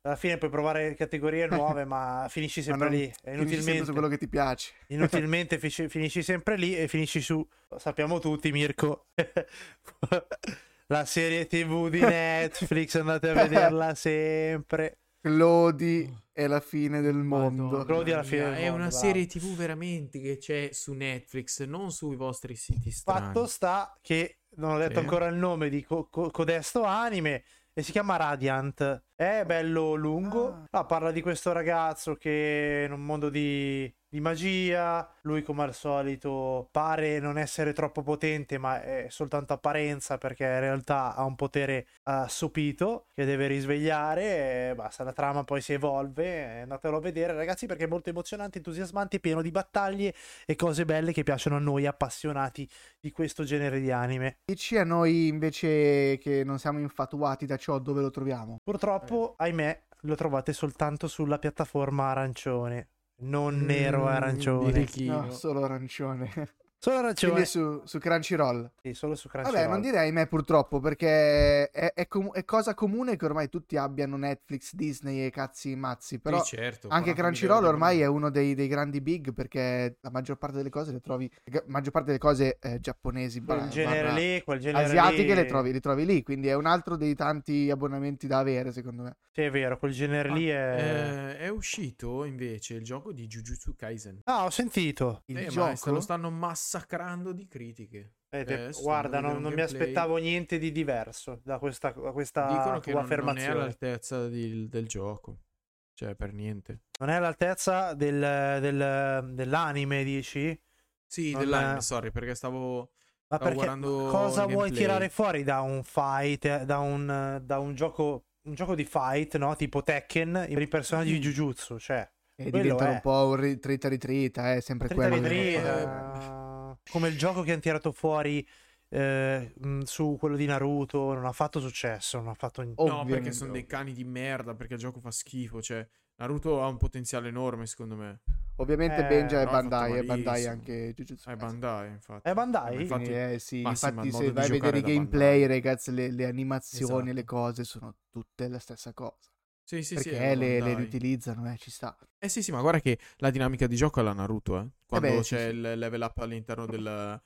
Speaker 1: alla fine puoi provare categorie *laughs* nuove, ma finisci sempre
Speaker 2: Ma non-
Speaker 1: lì.
Speaker 2: Finisci sempre
Speaker 1: inutilmente,
Speaker 2: su quello che ti piace.
Speaker 1: inutilmente finisci, finisci sempre lì e finisci su. Lo sappiamo tutti, Mirko. *laughs* la serie TV di Netflix, andate a vederla *laughs* sempre.
Speaker 2: Clodi è la fine del mondo.
Speaker 1: Clodi alla fine
Speaker 3: mia,
Speaker 1: del
Speaker 3: È
Speaker 1: mondo,
Speaker 3: una
Speaker 1: bravo.
Speaker 3: serie TV veramente che c'è su Netflix, non sui vostri siti strani.
Speaker 1: Fatto sta che non ho detto
Speaker 3: Sì.
Speaker 1: ancora il nome di co- co- codesto anime e si chiama Radiant. È bello lungo.
Speaker 2: Ah.
Speaker 1: No, parla di questo ragazzo che in un mondo di, di magia, lui come al solito pare non essere troppo potente, ma è soltanto apparenza perché in realtà ha un potere assopito che deve risvegliare. E basta, la trama poi si evolve. eh, Andatelo a vedere, ragazzi, perché è molto emozionante, entusiasmante, pieno di battaglie e cose belle che piacciono a noi appassionati di questo genere di anime.
Speaker 2: Dici a noi invece che non siamo infatuati da ciò dove lo troviamo.
Speaker 1: Purtroppo, ahimè, lo trovate soltanto sulla piattaforma arancione, non nero e
Speaker 3: Mm,
Speaker 1: arancione.
Speaker 3: birichino.
Speaker 2: No, solo arancione. *laughs*
Speaker 1: Solo arancione.
Speaker 2: Quindi su, su Crunchyroll.
Speaker 1: Sì, solo su Crunchyroll.
Speaker 2: Vabbè, non direi me purtroppo, perché è, è com- è cosa comune che ormai tutti abbiano Netflix, Disney e cazzi mazzi. Però
Speaker 3: Sì, certo,
Speaker 2: anche
Speaker 3: 40
Speaker 2: Crunchyroll ormai è uno dei, dei grandi big perché la maggior parte delle cose le trovi, la maggior parte delle cose eh, giapponesi,
Speaker 1: Quel
Speaker 2: barra-
Speaker 1: genere
Speaker 2: barra
Speaker 1: lì, quel genere
Speaker 2: asiatiche
Speaker 1: lì...
Speaker 2: le trovi, li trovi lì, quindi è un altro dei tanti abbonamenti da avere secondo me.
Speaker 1: Sì, è vero, quel genere lì è...
Speaker 3: Eh, è uscito invece il gioco di Jujutsu Kaisen.
Speaker 1: Ah, ho sentito.
Speaker 2: Il
Speaker 3: Eh, ma
Speaker 2: gioco...
Speaker 3: se lo stanno massacrando di critiche.
Speaker 1: Eh, te-
Speaker 3: adesso
Speaker 1: guarda, non, non mi aspettavo niente di diverso da questa, da questa
Speaker 3: Dicono che
Speaker 1: tua
Speaker 3: non, non è
Speaker 1: affermazione.
Speaker 3: all'altezza di- del gioco. Cioè, per niente.
Speaker 1: Non è all'altezza del- del- dell'anime, dici?
Speaker 3: Sì,
Speaker 1: Non
Speaker 3: dell'anime,
Speaker 1: è-
Speaker 3: sorry, perché stavo...
Speaker 1: Ma
Speaker 3: Stavo
Speaker 1: perché
Speaker 3: guardando
Speaker 1: cosa vuoi
Speaker 3: gameplay.
Speaker 1: tirare fuori da un fight, eh, da un, da un gioco, un gioco di fight, no? Tipo Tekken, per i personaggi di Jujutsu, cioè...
Speaker 2: E diventano
Speaker 1: è.
Speaker 2: un po' un ri- trita ritrita, è sempre
Speaker 1: Trita
Speaker 2: quello.
Speaker 1: ritrita, come il gioco che hanno tirato fuori eh, su quello di Naruto, non ha fatto successo, non ha fatto niente.
Speaker 3: No,
Speaker 2: Ovviamente.
Speaker 3: perché sono dei cani di merda, perché il gioco fa schifo, cioè... Naruto ha un potenziale enorme, secondo me.
Speaker 2: Ovviamente
Speaker 1: Eh,
Speaker 2: Benja è Bandai, è Bandai anche Jujutsu
Speaker 3: È. Bandai, infatti.
Speaker 1: È Bandai?
Speaker 3: Infatti-
Speaker 2: Quindi, eh, sì, infatti se vai a vedere i gameplay,
Speaker 3: Bandai.
Speaker 2: ragazzi, le, le animazioni,
Speaker 3: Esatto.
Speaker 2: le cose sono tutte la stessa cosa.
Speaker 3: Sì, sì, sì.
Speaker 2: perché
Speaker 3: è
Speaker 2: le, le
Speaker 3: Bandai.
Speaker 2: riutilizzano, eh, ci sta.
Speaker 3: Eh sì, sì, ma guarda che la dinamica di gioco è la Naruto, eh. Quando
Speaker 2: beh, sì,
Speaker 3: c'è
Speaker 2: sì.
Speaker 3: il level up all'interno del,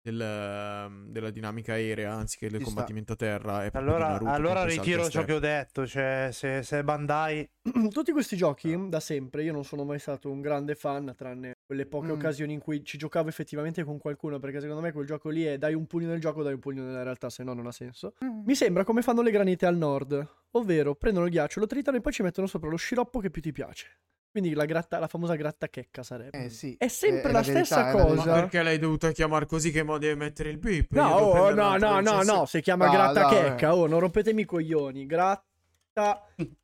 Speaker 3: del- della dinamica aerea, anziché del
Speaker 2: Ci sta.
Speaker 3: combattimento a terra.
Speaker 1: Allora,
Speaker 3: Naruto
Speaker 1: allora ritiro ciò che ho detto, cioè se, se è Bandai... *clears throat*
Speaker 4: Tutti questi giochi, da sempre, io non sono mai stato un grande fan, tranne quelle poche
Speaker 2: Mm.
Speaker 4: occasioni in cui ci giocavo effettivamente con qualcuno, perché secondo me quel gioco lì è dai un pugno nel gioco, dai un pugno nella realtà, se no non ha senso. Mi sembra come fanno le granite al nord, ovvero prendono il ghiaccio, lo tritano e poi ci mettono sopra lo sciroppo che più ti piace. Quindi la, gratta, la famosa gratta checca sarebbe.
Speaker 2: Eh sì.
Speaker 4: È sempre
Speaker 2: è
Speaker 4: la,
Speaker 2: verità,
Speaker 4: stessa
Speaker 2: è la
Speaker 3: Ma
Speaker 2: verità.
Speaker 4: cosa.
Speaker 3: perché l'hai dovuta chiamare così che mo deve mettere il beep?
Speaker 4: No, oh, no, no, no, no, si chiama
Speaker 2: No,
Speaker 4: gratta
Speaker 2: no,
Speaker 4: checca, oh, non rompetemi i coglioni. Gratta *laughs*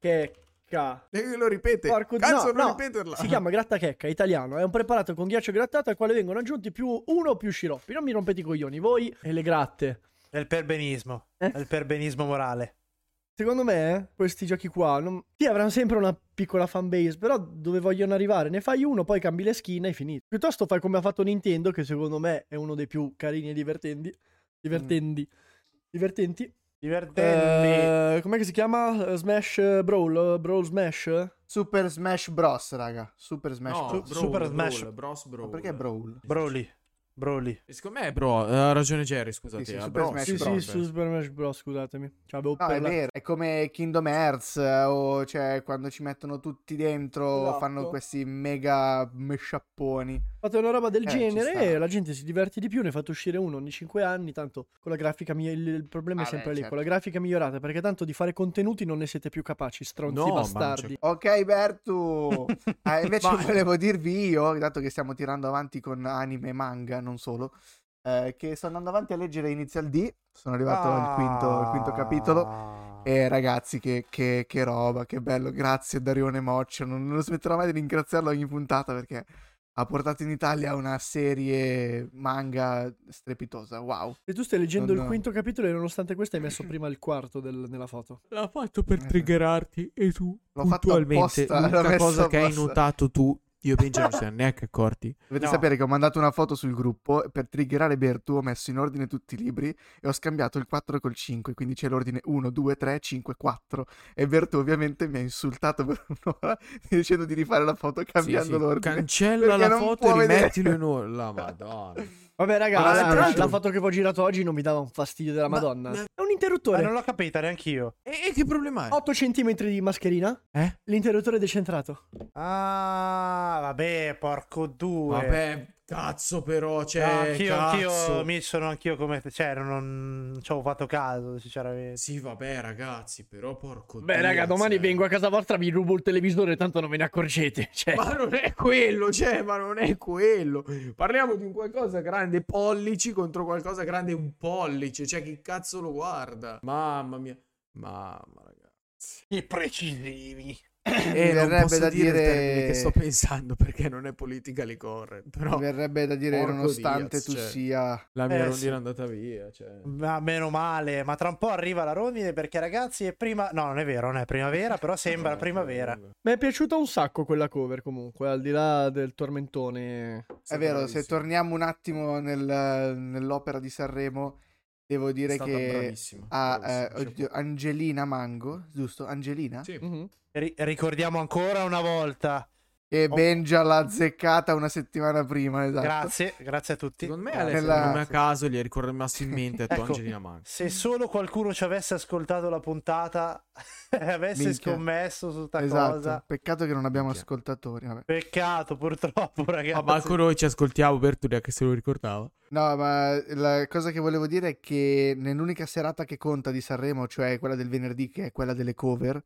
Speaker 4: checca.
Speaker 3: E lo ripete.
Speaker 4: Porco-
Speaker 3: Cazzo,
Speaker 4: no,
Speaker 3: non
Speaker 4: no,
Speaker 3: ripeterla.
Speaker 4: Si chiama gratta checca, italiano. È un preparato con ghiaccio grattato al quale vengono aggiunti più uno o più sciroppi. Non mi rompete i coglioni, voi e le gratte.
Speaker 1: È il perbenismo,
Speaker 4: Eh?
Speaker 1: è il perbenismo morale.
Speaker 4: Secondo me, eh, questi giochi qua, non... sì, avranno sempre una piccola fanbase, però dove vogliono arrivare? Ne fai uno, poi cambi le skin e hai finito. Piuttosto fai come ha fatto Nintendo, che secondo me è uno dei più carini e divertenti. Divertendi. Divertenti.
Speaker 1: Divertenti.
Speaker 4: Eh, com'è che si chiama? Eh, Smash eh, Brawl? eh, Brawl Smash?
Speaker 2: Super Smash Bros, raga. Super Smash
Speaker 3: No,
Speaker 2: Bros.
Speaker 3: Brawl,
Speaker 1: Super
Speaker 3: Brawl,
Speaker 1: Smash.
Speaker 3: Bros, Brawl.
Speaker 2: Ma perché Brawl?
Speaker 1: Broly. Broly.
Speaker 3: E Secondo me, bro, ha ragione Jerry, scusate.
Speaker 2: Sì, sì,
Speaker 3: ha
Speaker 2: Super Smash
Speaker 4: Sì,
Speaker 2: Bros.
Speaker 4: sì, su Super Smash Bros, scusatemi. Cioè, avevo
Speaker 2: No, è
Speaker 4: la-
Speaker 2: vero, è come Kingdom Hearts eh, o cioè quando ci mettono tutti dentro,
Speaker 4: Esatto.
Speaker 2: fanno questi mega mesciapponi.
Speaker 4: Fate una roba del
Speaker 2: Eh,
Speaker 4: genere e la gente si diverte di più. Ne fate uscire uno ogni 5 anni. Tanto con la grafica migliorata. Il, il problema è
Speaker 2: Ah,
Speaker 4: sempre
Speaker 2: beh,
Speaker 4: lì.
Speaker 2: certo.
Speaker 4: Con la grafica migliorata. Perché tanto di fare contenuti non ne siete più capaci, stronzi
Speaker 3: No,
Speaker 4: bastardi.
Speaker 2: Ok, Bertu. Eh, *laughs* invece volevo dirvi io, dato che stiamo tirando avanti con anime e manga, non solo, eh, che sto andando avanti a leggere Initial D. Sono arrivato al quinto, al quinto capitolo.
Speaker 1: Ah.
Speaker 2: E ragazzi, che, che- che roba, che bello. Grazie Darione Moccio. Non, non smetterò mai di ringraziarlo ogni puntata perché ha portato in Italia una serie manga strepitosa. Wow.
Speaker 4: E tu stai leggendo
Speaker 2: Non-
Speaker 4: il quinto capitolo e nonostante questo hai messo prima il quarto del- nella foto.
Speaker 3: L'ha fatto per
Speaker 2: Eh.
Speaker 3: triggerarti e tu
Speaker 2: L'ho fatto
Speaker 3: puntualmente
Speaker 2: apposta, l'ho
Speaker 3: l'unica cosa che hai
Speaker 2: apposta.
Speaker 3: notato tu io e Benja non siamo neanche accorti.
Speaker 2: Dovete
Speaker 1: No.
Speaker 2: sapere che ho mandato una foto sul gruppo per triggerare Bertu ho messo in ordine tutti i libri e ho scambiato il 4 col 5, quindi c'è l'ordine 1, 2, 3, 5, 4 e Bertu ovviamente mi ha insultato per un'ora *laughs* dicendo di rifare la foto cambiando
Speaker 3: Sì, sì,
Speaker 2: l'ordine.
Speaker 3: cancella la foto e rimettilo in ordine la *laughs* madonna
Speaker 4: Vabbè, raga,
Speaker 3: Ma
Speaker 4: la, la, la foto che vi ho girato oggi non mi dava un fastidio della
Speaker 3: Ma-
Speaker 4: Madonna.
Speaker 3: ma-
Speaker 4: È un
Speaker 1: Ma
Speaker 4: interruttore.
Speaker 1: non l'ho capita neanch'io.
Speaker 3: E, e che problema è?
Speaker 4: 8 cm di mascherina.
Speaker 3: Eh?
Speaker 4: L'interruttore decentrato.
Speaker 1: Ah, vabbè, porco due.
Speaker 3: Vabbè, cazzo però,
Speaker 1: No,
Speaker 3: cioè,
Speaker 1: anch'io,
Speaker 3: cazzo.
Speaker 1: anch'io, mi sono anch'io come te. Cioè, non, non ci ho fatto caso, sinceramente.
Speaker 3: Sì, vabbè, ragazzi, però porco
Speaker 4: Beh,
Speaker 3: Dio,
Speaker 4: raga, domani
Speaker 3: cioè.
Speaker 4: vengo a casa vostra, vi rubo il televisore, tanto non ve ne accorgete. *laughs* Cioè,
Speaker 3: Ma non è quello, cioè, ma non è quello. Parliamo di un qualcosa grande pollici contro qualcosa grande un pollice. Cioè, chi cazzo lo guarda? Mamma mia. Mamma, ragazzi.
Speaker 1: I precisivi. *clears throat*
Speaker 3: E non
Speaker 2: verrebbe da
Speaker 3: dire,
Speaker 2: dire-
Speaker 3: che sto pensando perché non è politically correct. Però
Speaker 2: Mi verrebbe da dire, nonostante
Speaker 3: Diaz,
Speaker 2: tu
Speaker 3: cioè.
Speaker 2: sia...
Speaker 3: la mia
Speaker 1: Eh,
Speaker 3: rondina
Speaker 1: sì.
Speaker 3: è andata via. Cioè.
Speaker 1: Ma meno male, ma tra un po' arriva la rondine perché ragazzi è prima... No, non è vero, non è primavera, però sembra primavera.
Speaker 4: mi è piaciuta un sacco quella cover comunque, al di là del tormentone.
Speaker 2: È vero, se torniamo un attimo nel- nell'opera di Sanremo, devo dire che a eh, Angelina Mango, giusto? Angelina?
Speaker 3: Sì.
Speaker 4: Mhm.
Speaker 1: Ri- ricordiamo ancora una volta.
Speaker 2: E
Speaker 1: Oh.
Speaker 2: Benja l'ha azzeccata una settimana prima, esatto.
Speaker 1: Grazie, grazie a tutti.
Speaker 3: Secondo me. Alex
Speaker 2: Nella-
Speaker 3: nome a caso gli è rimasto in mente a *laughs* tua
Speaker 1: Ecco.
Speaker 3: Angelina Mango.
Speaker 1: Se solo qualcuno ci avesse ascoltato la puntata *laughs* e avesse
Speaker 2: Minchia.
Speaker 1: scommesso su sta
Speaker 2: Esatto.
Speaker 1: cosa.
Speaker 2: Peccato che non abbiamo
Speaker 3: Minchia.
Speaker 2: ascoltatori. vabbè.
Speaker 1: Peccato, purtroppo, ragazzi.
Speaker 3: Ma anche noi ci ascoltiamo per tu che se lo ricordava.
Speaker 2: No, ma la cosa che volevo dire è che nell'unica serata che conta di Sanremo, cioè quella del venerdì, che è quella delle cover,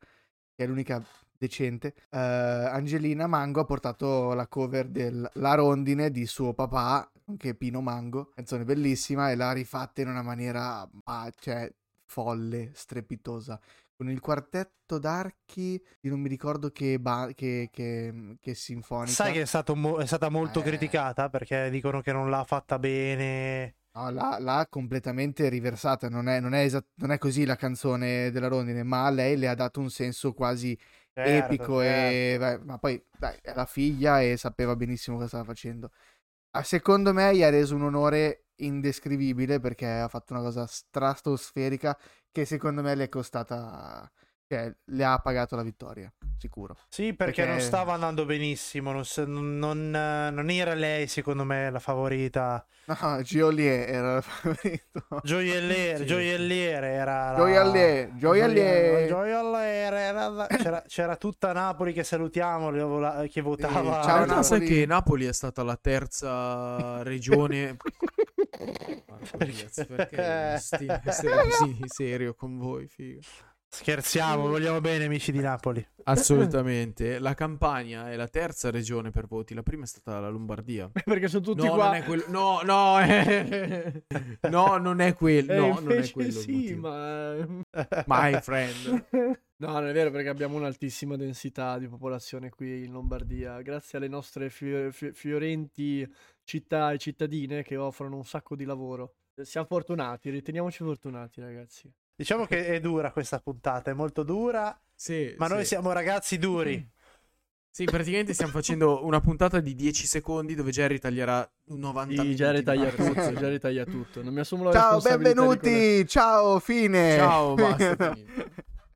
Speaker 2: che è l'unica decente, eh, Angelina Mango ha portato la cover del La Rondine di suo papà, che è Pino Mango, canzone bellissima, e l'ha rifatta in una maniera, ah, cioè, folle, strepitosa. Con il quartetto d'archi non mi ricordo che, ba- che, che, che sinfonica.
Speaker 1: Sai che è, mo- è stata molto
Speaker 2: Eh.
Speaker 1: criticata perché dicono che non l'ha fatta bene.
Speaker 2: No, l'ha, l'ha completamente riversata, non è, non, è esat- non è così la canzone della Rondine, ma a lei le ha dato un senso quasi
Speaker 1: Certo,
Speaker 2: epico, e, beh, ma poi dai, è la figlia e sapeva benissimo cosa stava facendo. Ah, secondo me gli ha reso un onore indescrivibile perché ha fatto una cosa stratosferica che secondo me le è costata, cioè le ha pagato la vittoria, sicuro.
Speaker 1: Sì, perché,
Speaker 2: Perché-
Speaker 1: non stava andando benissimo. Non, non- non, eh, era lei, secondo me, la favorita.
Speaker 2: No, Giolier era il favorito.
Speaker 1: Gioielliere,
Speaker 3: Sì,
Speaker 1: gioielliere era la...
Speaker 2: Gioiellier, Gioiellier.
Speaker 1: Gioielliere era la- c'era, c'era tutta Napoli che salutiamo, che votava.
Speaker 2: ciao,
Speaker 3: In realtà
Speaker 2: Napoli.
Speaker 3: sai che Napoli è stata la terza regione. *laughs* Marco Diaz, perché sti- essere così *laughs* serio con voi, figa?
Speaker 1: Scherziamo, vogliamo bene, amici di Napoli.
Speaker 3: Assolutamente. La Campania è la terza regione per voti. La prima è stata la Lombardia. *laughs*
Speaker 4: Perché sono tutti
Speaker 3: no,
Speaker 4: qua.
Speaker 3: non è quello. No, no, *laughs* eh. no, non è quello.
Speaker 4: Eh,
Speaker 3: No, non è quello.
Speaker 4: sì, ma...
Speaker 3: My friend. *laughs*
Speaker 4: No, non è vero perché abbiamo un'altissima densità di popolazione qui in Lombardia, grazie alle nostre fi- fiorenti città e cittadine che offrono un sacco di lavoro. Siamo fortunati, riteniamoci fortunati, ragazzi.
Speaker 1: Diciamo che è dura questa puntata, è molto dura,
Speaker 3: Sì,
Speaker 1: ma noi
Speaker 3: sì.
Speaker 1: siamo ragazzi duri.
Speaker 3: Sì, praticamente stiamo facendo una puntata di 10 secondi dove Jerry taglierà 90
Speaker 4: Sì, ritaglia
Speaker 3: massimo.
Speaker 4: tutto, già ritaglia tutto. Non mi assumo la
Speaker 2: Ciao, benvenuti, ciao, fine.
Speaker 3: Ciao, *laughs* basta.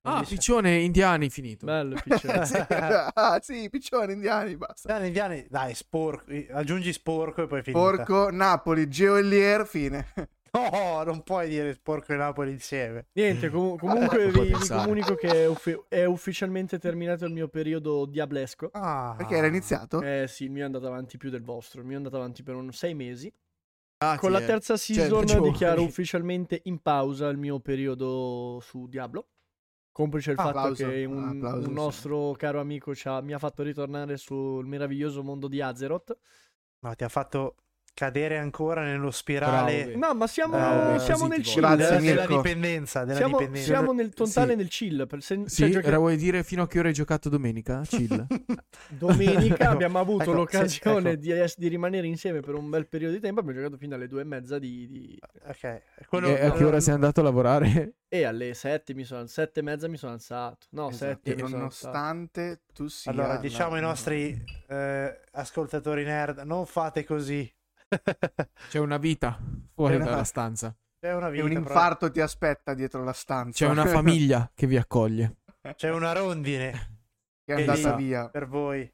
Speaker 3: Ah,
Speaker 1: Dice-
Speaker 3: piccione indiani, finito.
Speaker 4: Bello, piccione.
Speaker 2: Sì, *laughs* ah, sì, piccioni indiani, basta.
Speaker 1: Indiani, indiani, dai, sporco, aggiungi sporco e poi finita.
Speaker 2: Porco, Napoli, Geolier, fine. *laughs*
Speaker 1: No, non puoi dire sporco e Napoli insieme.
Speaker 4: Niente, com- *laughs* comunque vi, vi comunico che è, uffi- è ufficialmente terminato il mio periodo diablesco.
Speaker 1: Ah,
Speaker 2: Perché era iniziato?
Speaker 4: Eh sì, il mio è andato avanti più del vostro. Il mio è andato avanti per un sei mesi.
Speaker 3: Ah,
Speaker 4: Con
Speaker 3: sì,
Speaker 4: la
Speaker 3: eh.
Speaker 4: terza season
Speaker 3: ragione.
Speaker 4: dichiaro ufficialmente in pausa il mio periodo su Diablo. Complice il fatto
Speaker 2: Applauso,
Speaker 4: che un,
Speaker 2: applauso,
Speaker 4: un
Speaker 2: sì.
Speaker 4: nostro caro amico ci ha- mi ha fatto ritornare sul meraviglioso mondo di Azeroth.
Speaker 1: No, ti ha fatto cadere ancora nello spirale
Speaker 3: Bravo,
Speaker 4: No, ma siamo,
Speaker 1: Bravo,
Speaker 4: siamo nel chill.
Speaker 2: Grazie,
Speaker 4: eh.
Speaker 1: della, della dipendenza. Della
Speaker 4: Siamo,
Speaker 1: dipendenza.
Speaker 4: siamo nel totale
Speaker 3: Sì.
Speaker 4: nel chill. Per se-
Speaker 3: Sì,
Speaker 4: se giochi-
Speaker 3: era- vuoi dire fino a che ora hai giocato domenica? Chill. *laughs*
Speaker 4: Domenica *laughs*
Speaker 1: Ecco,
Speaker 4: abbiamo avuto
Speaker 1: ecco,
Speaker 4: l'occasione
Speaker 1: sì, ecco.
Speaker 4: di, es- di rimanere insieme per un bel periodo di tempo. Abbiamo giocato fino alle due e mezza di, di-
Speaker 1: Ok, quello-
Speaker 3: e a che ora sei andato a lavorare?
Speaker 4: e alle sette mi sono sette e mezza mi sono alzato. No,
Speaker 2: Esatto,
Speaker 4: sette.
Speaker 2: Nonostante tu sia...
Speaker 1: Allora, diciamo ai nostri eh, ascoltatori nerd, non fate così. *laughs*
Speaker 3: C'è una vita fuori
Speaker 1: una-
Speaker 3: dalla stanza.
Speaker 1: C'è una
Speaker 2: E
Speaker 1: vita,
Speaker 2: un
Speaker 1: però-
Speaker 2: infarto ti aspetta dietro la stanza.
Speaker 3: C'è una famiglia che vi accoglie. *laughs*
Speaker 1: c'è una rondine
Speaker 2: che è andata
Speaker 1: lì-
Speaker 2: via.
Speaker 1: per voi.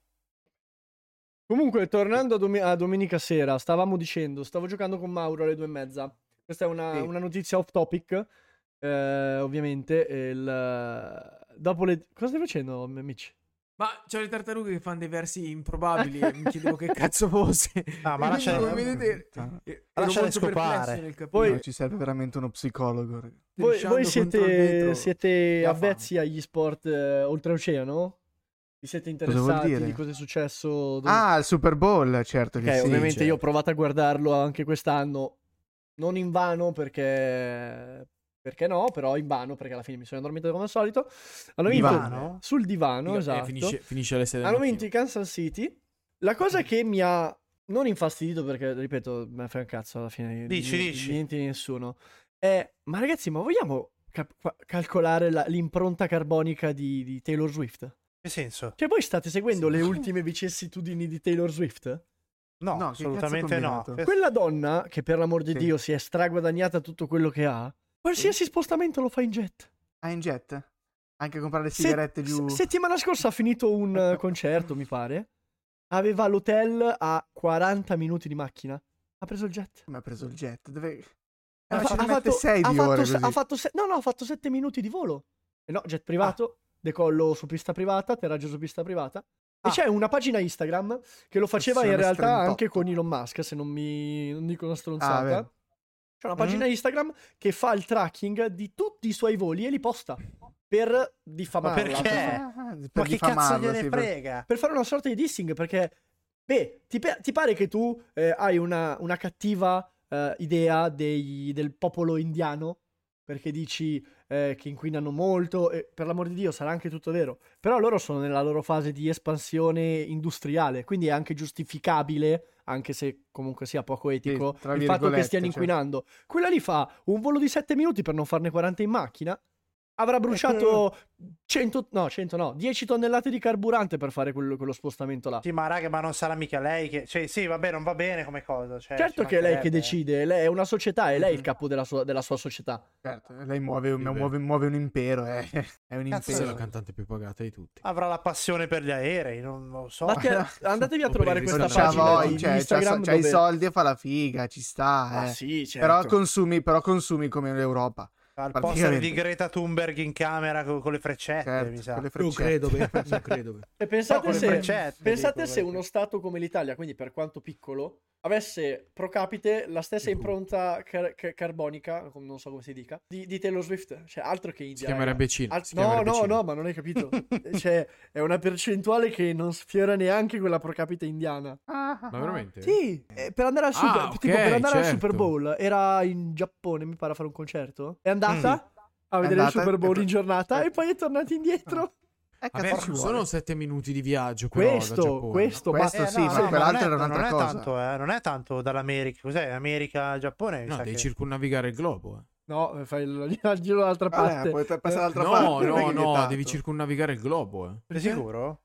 Speaker 4: Comunque, tornando a, dom- a domenica sera, stavamo dicendo, stavo giocando con Mauro alle due e mezza. Questa è una,
Speaker 2: Sì.
Speaker 4: una notizia off topic, eh, ovviamente. Il- Dopo le... Cosa stai facendo, Mitch?
Speaker 3: Ma c'ho le tartarughe che fanno dei versi improbabili e mi chiedevo che *laughs* cazzo fosse.
Speaker 1: Ah, ma lascia-
Speaker 3: come vedete, perplesso
Speaker 1: scopare.
Speaker 4: Poi-
Speaker 2: ci serve veramente uno psicologo.
Speaker 4: Voi, voi siete, siete avvezzi agli sport eh, oltreoceano? Vi siete
Speaker 2: Cosa
Speaker 4: interessati
Speaker 2: dire?
Speaker 4: di cosa è successo? dove-
Speaker 2: Ah, il Super Bowl, certo che
Speaker 4: Ok,
Speaker 2: sì.
Speaker 4: ovviamente
Speaker 3: certo.
Speaker 4: io ho provato a guardarlo anche quest'anno, non in vano perché... perché no, però in vano perché alla fine mi sono addormentato come al solito. Hanno vinto
Speaker 1: Divano?
Speaker 4: sul divano,
Speaker 3: Eh,
Speaker 4: esatto.
Speaker 3: finisce, finisce alle 6 del
Speaker 4: Hanno vinto i Kansas City. La cosa che mi ha non infastidito perché, ripeto, me ne frega un cazzo alla fine. di-
Speaker 1: Dici,
Speaker 4: di,
Speaker 1: dici.
Speaker 4: di niente di nessuno. È, ma ragazzi, ma vogliamo cap- qua- calcolare la- l'impronta carbonica di, di Taylor Swift?
Speaker 1: Che senso?
Speaker 4: Cioè, voi state seguendo
Speaker 2: Sì.
Speaker 4: le ultime vicissitudini di Taylor Swift?
Speaker 1: No,
Speaker 2: No,
Speaker 1: assolutamente no.
Speaker 4: Quella donna, che per l'amor di
Speaker 2: Sì.
Speaker 4: Dio si è straguadagnata tutto quello che ha, qualsiasi spostamento lo fa in jet.
Speaker 2: Ah, in jet? Anche comprare
Speaker 4: Se-
Speaker 2: sigarette giù.
Speaker 4: se- settimana scorsa ha finito un eh, concerto, mi pare. Aveva l'hotel a 40 minuti di macchina. Ha preso il jet.
Speaker 2: Come ha preso il jet? Dove...
Speaker 4: Ha,
Speaker 2: Ah,
Speaker 4: fa- ha fatto,
Speaker 2: 6
Speaker 4: ha
Speaker 2: di
Speaker 4: fatto se- ha fatto se- no, no, ha fatto 7 minuti di volo. E no, jet privato, decollo su pista privata, atterraggio su pista privata. E
Speaker 1: Ah.
Speaker 4: c'è una pagina Instagram che lo faceva in
Speaker 2: Versione
Speaker 4: realtà
Speaker 2: 38.
Speaker 4: anche con Elon Musk, se non mi non dico una
Speaker 2: Ah,
Speaker 4: stronzata.
Speaker 2: vero.
Speaker 4: C'è una pagina Instagram che fa il tracking di tutti i suoi voli e li posta per diffamarla.
Speaker 1: perché?
Speaker 4: per fa-
Speaker 2: per
Speaker 1: Ma che cazzo gliene
Speaker 2: sì, per-
Speaker 1: frega?
Speaker 4: per fare una sorta di dissing perché beh ti, pe- ti pare che tu eh, hai una, una cattiva eh, idea dei- del popolo indiano perché dici eh, che inquinano molto e per l'amor di Dio sarà anche tutto vero però loro sono nella loro fase di espansione industriale quindi è anche giustificabile anche se comunque sia poco etico
Speaker 2: tra
Speaker 4: il fatto che stiano
Speaker 2: certo.
Speaker 4: inquinando quella lì fa un volo di 7 minuti per non farne 40 in macchina avrà bruciato 100 no 100 no 10 tonnellate di carburante per fare quello, quello spostamento là
Speaker 1: Sì, ma raga, ma non sarà mica lei che... Cioè, sì, vabbè, non va bene come cosa. Cioè,
Speaker 4: certo che è lei che decide lei è una società è lei il capo della sua, della sua società
Speaker 2: Certo, lei muove, muove, muove un impero, eh. *laughs* è un
Speaker 1: Cazzo,
Speaker 3: Questa è la
Speaker 2: impero.
Speaker 3: cantante più pagata di tutti.
Speaker 1: Avrà la passione per gli aerei, non lo so.
Speaker 4: Ma te- *laughs* andatevi a trovare questa pagina
Speaker 2: voglia,
Speaker 4: di,
Speaker 2: cioè, c'ha,
Speaker 4: Instagram
Speaker 2: c'ha i
Speaker 4: dove-
Speaker 2: soldi e fa la figa, ci sta,
Speaker 4: ah
Speaker 2: eh.
Speaker 4: sì certo
Speaker 2: Però consumi, però consumi come l'Europa.
Speaker 1: Al poster
Speaker 2: praticamente.
Speaker 1: di Greta Thunberg in camera con, con le freccette,
Speaker 2: Certo,
Speaker 1: mi sa.
Speaker 2: con le
Speaker 3: Non
Speaker 2: freccette.
Speaker 3: credo, beh, *laughs* non credo.
Speaker 4: e
Speaker 1: No,
Speaker 4: pensate
Speaker 1: le
Speaker 4: se Pensate
Speaker 1: dico,
Speaker 4: se
Speaker 1: perché-
Speaker 4: uno stato come l'Italia, quindi per quanto piccolo, avesse pro capite la stessa impronta car- car- carbonica, non so come si dica, di, di Taylor Swift. Cioè, altro che India.
Speaker 3: Si chiamerebbe. Cina.
Speaker 4: Al-
Speaker 3: si
Speaker 4: no,
Speaker 3: chiamerebbe
Speaker 4: no,
Speaker 3: Cina.
Speaker 4: no, ma non hai capito. *laughs* cioè, è una percentuale che non sfiora neanche quella pro capite indiana.
Speaker 3: Ma veramente?
Speaker 4: Sì, eh, per andare al
Speaker 3: Ah,
Speaker 4: Super,
Speaker 3: ok,
Speaker 4: tipo, per andare al
Speaker 3: certo.
Speaker 4: Super Bowl era in Giappone, mi pare a fare un concerto. È andata a
Speaker 2: È
Speaker 4: vedere
Speaker 2: andata
Speaker 4: il Super Bowl
Speaker 2: e-
Speaker 4: in giornata
Speaker 2: eh.
Speaker 4: e poi è tornata indietro.
Speaker 2: Eh,
Speaker 3: Vabbè, sono. 7 minuti di viaggio però
Speaker 4: Questo, questo, ma
Speaker 2: Questo sì, ma
Speaker 1: Eh,
Speaker 2: quell'altro
Speaker 1: è-
Speaker 2: era un'altra
Speaker 1: non è
Speaker 2: cosa.
Speaker 1: tanto, eh, non è tanto dall'America. Cos'è? America, Giappone?
Speaker 3: No, devi
Speaker 1: che-
Speaker 3: circonnavigare il globo. eh.
Speaker 4: No, fai il, *laughs* il giro dall'altra parte.
Speaker 2: Vabbè, puoi passare dall'altra
Speaker 3: No,
Speaker 2: parte. è
Speaker 3: no,
Speaker 2: è
Speaker 3: no,
Speaker 2: vietato.
Speaker 3: devi circonnavigare il globo. Eh.
Speaker 1: Sei sicuro?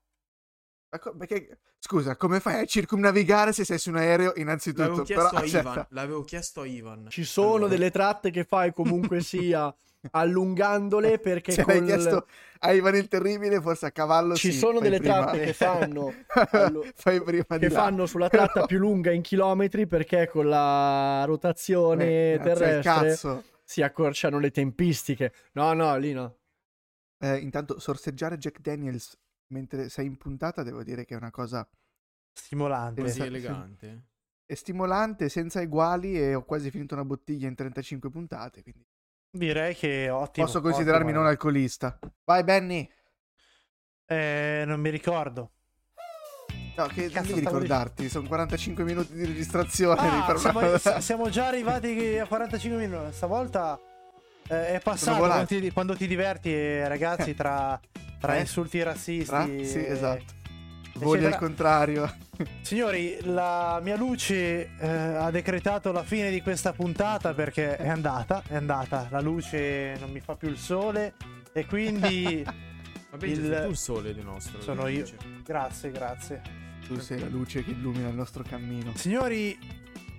Speaker 2: Perché, scusa, come fai a circumnavigare se sei su un aereo innanzitutto?
Speaker 3: L'avevo chiesto
Speaker 2: Però,
Speaker 3: a
Speaker 2: cioè,
Speaker 3: Ivan. L'avevo chiesto a Ivan.
Speaker 4: Ci sono
Speaker 3: Allora,
Speaker 4: delle tratte che fai comunque sia *laughs* *laughs* allungandole perché
Speaker 2: se
Speaker 4: col...
Speaker 2: l'hai chiesto a Ivan il Terribile, forse a cavallo
Speaker 4: ci
Speaker 2: sì,
Speaker 4: sono delle
Speaker 2: prima-
Speaker 4: tratte che *laughs* fanno allo-
Speaker 2: fai prima di
Speaker 4: che
Speaker 2: là.
Speaker 4: fanno sulla tratta
Speaker 2: Però- *laughs*
Speaker 4: più lunga in chilometri perché con la rotazione
Speaker 2: Eh, al
Speaker 4: terrestre
Speaker 2: cazzo.
Speaker 4: si accorciano le tempistiche. No, no, lì no.
Speaker 2: Eh, intanto sorseggiare Jack Daniels mentre sei in puntata devo dire che è una cosa
Speaker 1: Stimolante.
Speaker 3: Così
Speaker 2: Sì.
Speaker 3: elegante.
Speaker 2: è stimolante, senza eguali e ho quasi finito una bottiglia in 35 puntate, quindi
Speaker 1: Direi che ottimo.
Speaker 2: posso considerarmi
Speaker 1: ottimo.
Speaker 2: non alcolista. Vai Benny!
Speaker 1: Eh, non mi ricordo.
Speaker 2: No, che
Speaker 1: Cazzo,
Speaker 2: devi ricordarti, sono 45 minuti di registrazione.
Speaker 1: Ah, siamo,
Speaker 2: fermare-
Speaker 1: siamo già arrivati a 45 minuti. Stavolta eh, è passato quando ti, quando ti diverti, eh, ragazzi, tra, tra
Speaker 2: Eh?
Speaker 1: insulti razzisti. E-
Speaker 2: sì, esatto. Voli
Speaker 1: eccetera.
Speaker 2: al contrario.
Speaker 1: Signori, la mia luce eh, ha decretato la fine di questa puntata perché è andata, è andata. La luce non mi fa più il sole e quindi *laughs*
Speaker 3: Vabbè,
Speaker 1: Il-
Speaker 3: il... tu il sole di nostro.
Speaker 1: sono io.
Speaker 3: Cioè,
Speaker 1: Grazie, grazie.
Speaker 2: Tu sei la luce che illumina il nostro cammino.
Speaker 1: Signori,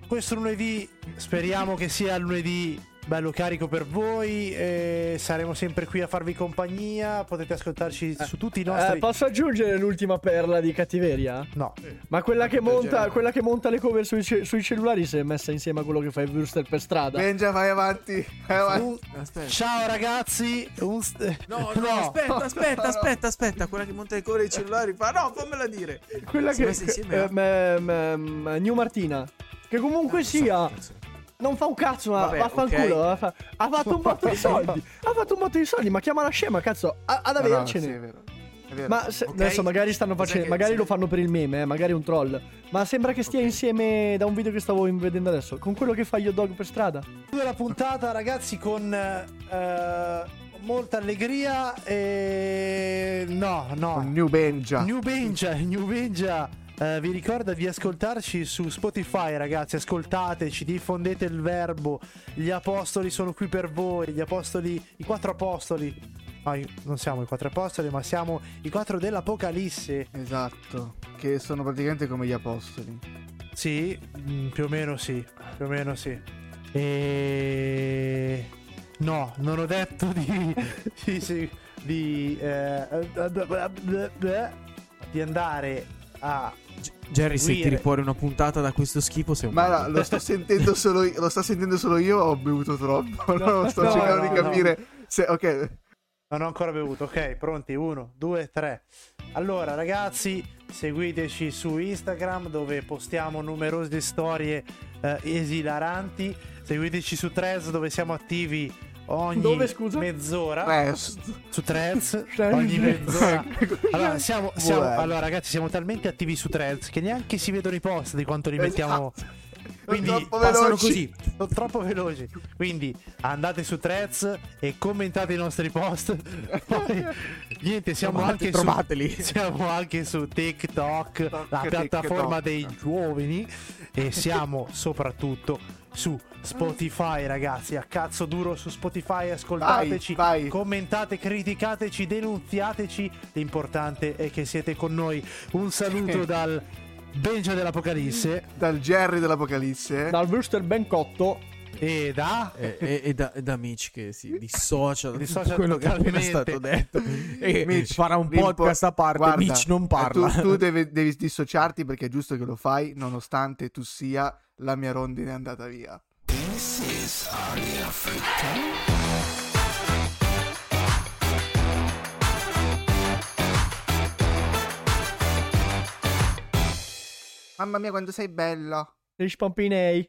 Speaker 1: questo lunedì speriamo che sia il lunedì bello carico per voi. e saremo sempre qui a farvi compagnia. Potete ascoltarci su tutti i nostri.
Speaker 4: Eh, posso aggiungere l'ultima perla di cattiveria?
Speaker 1: No,
Speaker 4: Ma quella che, monta, quella che monta le cover sui, sui cellulari si è messa insieme a quello che fa il Würster per strada.
Speaker 2: Benja, vai avanti. Vai avanti.
Speaker 1: Un-
Speaker 3: Aspetta.
Speaker 1: ciao ragazzi. Un st-
Speaker 3: No, *laughs* no, aspetta, aspetta, aspetta, aspetta. Quella che monta i core i cellulari fa. No, fammela dire.
Speaker 4: Quella
Speaker 3: Si
Speaker 4: che.
Speaker 3: messa insieme
Speaker 4: eh,
Speaker 3: a-
Speaker 4: me- me- me- New Martina. Che comunque sia. Non fa un cazzo, ma
Speaker 3: Vabbè,
Speaker 4: vaffanculo.
Speaker 3: ok.
Speaker 4: ha fa- Ha fatto un botto di *laughs* soldi. Ha fatto un botto di soldi, ma chiamala scema, cazzo. a- Ad
Speaker 2: No, no,
Speaker 4: avercene.
Speaker 2: sì, è vero. È vero.
Speaker 4: Ma se-
Speaker 3: Ok.
Speaker 4: adesso magari stanno facendo.
Speaker 3: che-
Speaker 4: Magari
Speaker 3: sì.
Speaker 4: lo fanno per il meme, eh, magari un troll. Ma sembra che stia
Speaker 3: Ok.
Speaker 4: insieme da un video che stavo vedendo adesso. Con quello che fa Yo Dog per strada.
Speaker 1: Chiudo la puntata, ragazzi, con eh, molta allegria. E no, no.
Speaker 2: New Benja.
Speaker 1: New Benja, New Benja. Eh, vi ricorda di ascoltarci su Spotify, ragazzi. Ascoltateci, diffondete il verbo. Gli apostoli sono qui per voi. Gli apostoli, i quattro apostoli. No, non siamo i quattro apostoli, ma siamo i quattro dell'Apocalisse.
Speaker 2: Esatto. Che sono praticamente come gli apostoli.
Speaker 1: Sì, mm, più o meno sì. Più o meno sì. E. No, non ho detto di. *laughs* di, sì, di, eh, di andare a.
Speaker 3: Jerry, se tiri fuori una puntata da questo schifo, sei un
Speaker 2: Ma no, *laughs* lo sto sentendo solo io, lo sto sentendo solo io ho bevuto troppo? No, *laughs* sto
Speaker 1: no,
Speaker 2: cercando
Speaker 1: no,
Speaker 2: di capire se ok.
Speaker 1: Non ho ancora bevuto, ok, pronti? Uno, due, tre. Allora, ragazzi, seguiteci su Instagram dove postiamo numerose storie eh, esilaranti. Seguiteci su Threads dove siamo attivi ogni
Speaker 4: Dove, scusa?
Speaker 1: mezz'ora. *laughs*
Speaker 2: Rest.
Speaker 1: Su Threads
Speaker 4: Threads.
Speaker 1: ogni mezz'ora. *laughs* Allora, siamo, siamo- allora, ragazzi, siamo talmente attivi su Threads che neanche si vedono i post di quanto li mettiamo.
Speaker 2: Esatto.
Speaker 1: Quindi
Speaker 2: Troppo
Speaker 3: Passano
Speaker 2: veloci.
Speaker 3: così.
Speaker 1: sono troppo veloci. Quindi andate su Threads e commentate i nostri post. *laughs* Poi, niente, siamo
Speaker 3: Trovate-
Speaker 1: anche su
Speaker 3: trovateli.
Speaker 1: siamo anche su TikTok, la
Speaker 2: TikTok.
Speaker 1: piattaforma dei giovani e siamo soprattutto su Spotify, ragazzi. A cazzo duro su Spotify, ascoltateci,
Speaker 2: Vai, vai.
Speaker 1: commentate, criticateci, denunziateci. L'importante è che siete con noi. Un saluto *laughs* dal Benja dell'Apocalisse
Speaker 2: Dal Jerry dell'Apocalisse.
Speaker 4: Dal Würster ben cotto.
Speaker 1: E da
Speaker 3: E, e- e da, e da Mitch che si dissocia da *laughs* quello che è appena stato detto *laughs* e
Speaker 2: Mitch,
Speaker 3: farà un podcast a parte
Speaker 2: Guarda,
Speaker 3: Mitch non parla
Speaker 2: Tu, *laughs* tu devi, devi dissociarti perché è giusto che lo fai, nonostante tu sia la mia rondine andata via. Mamma mia, quanto sei bella.
Speaker 4: Dei spampinei.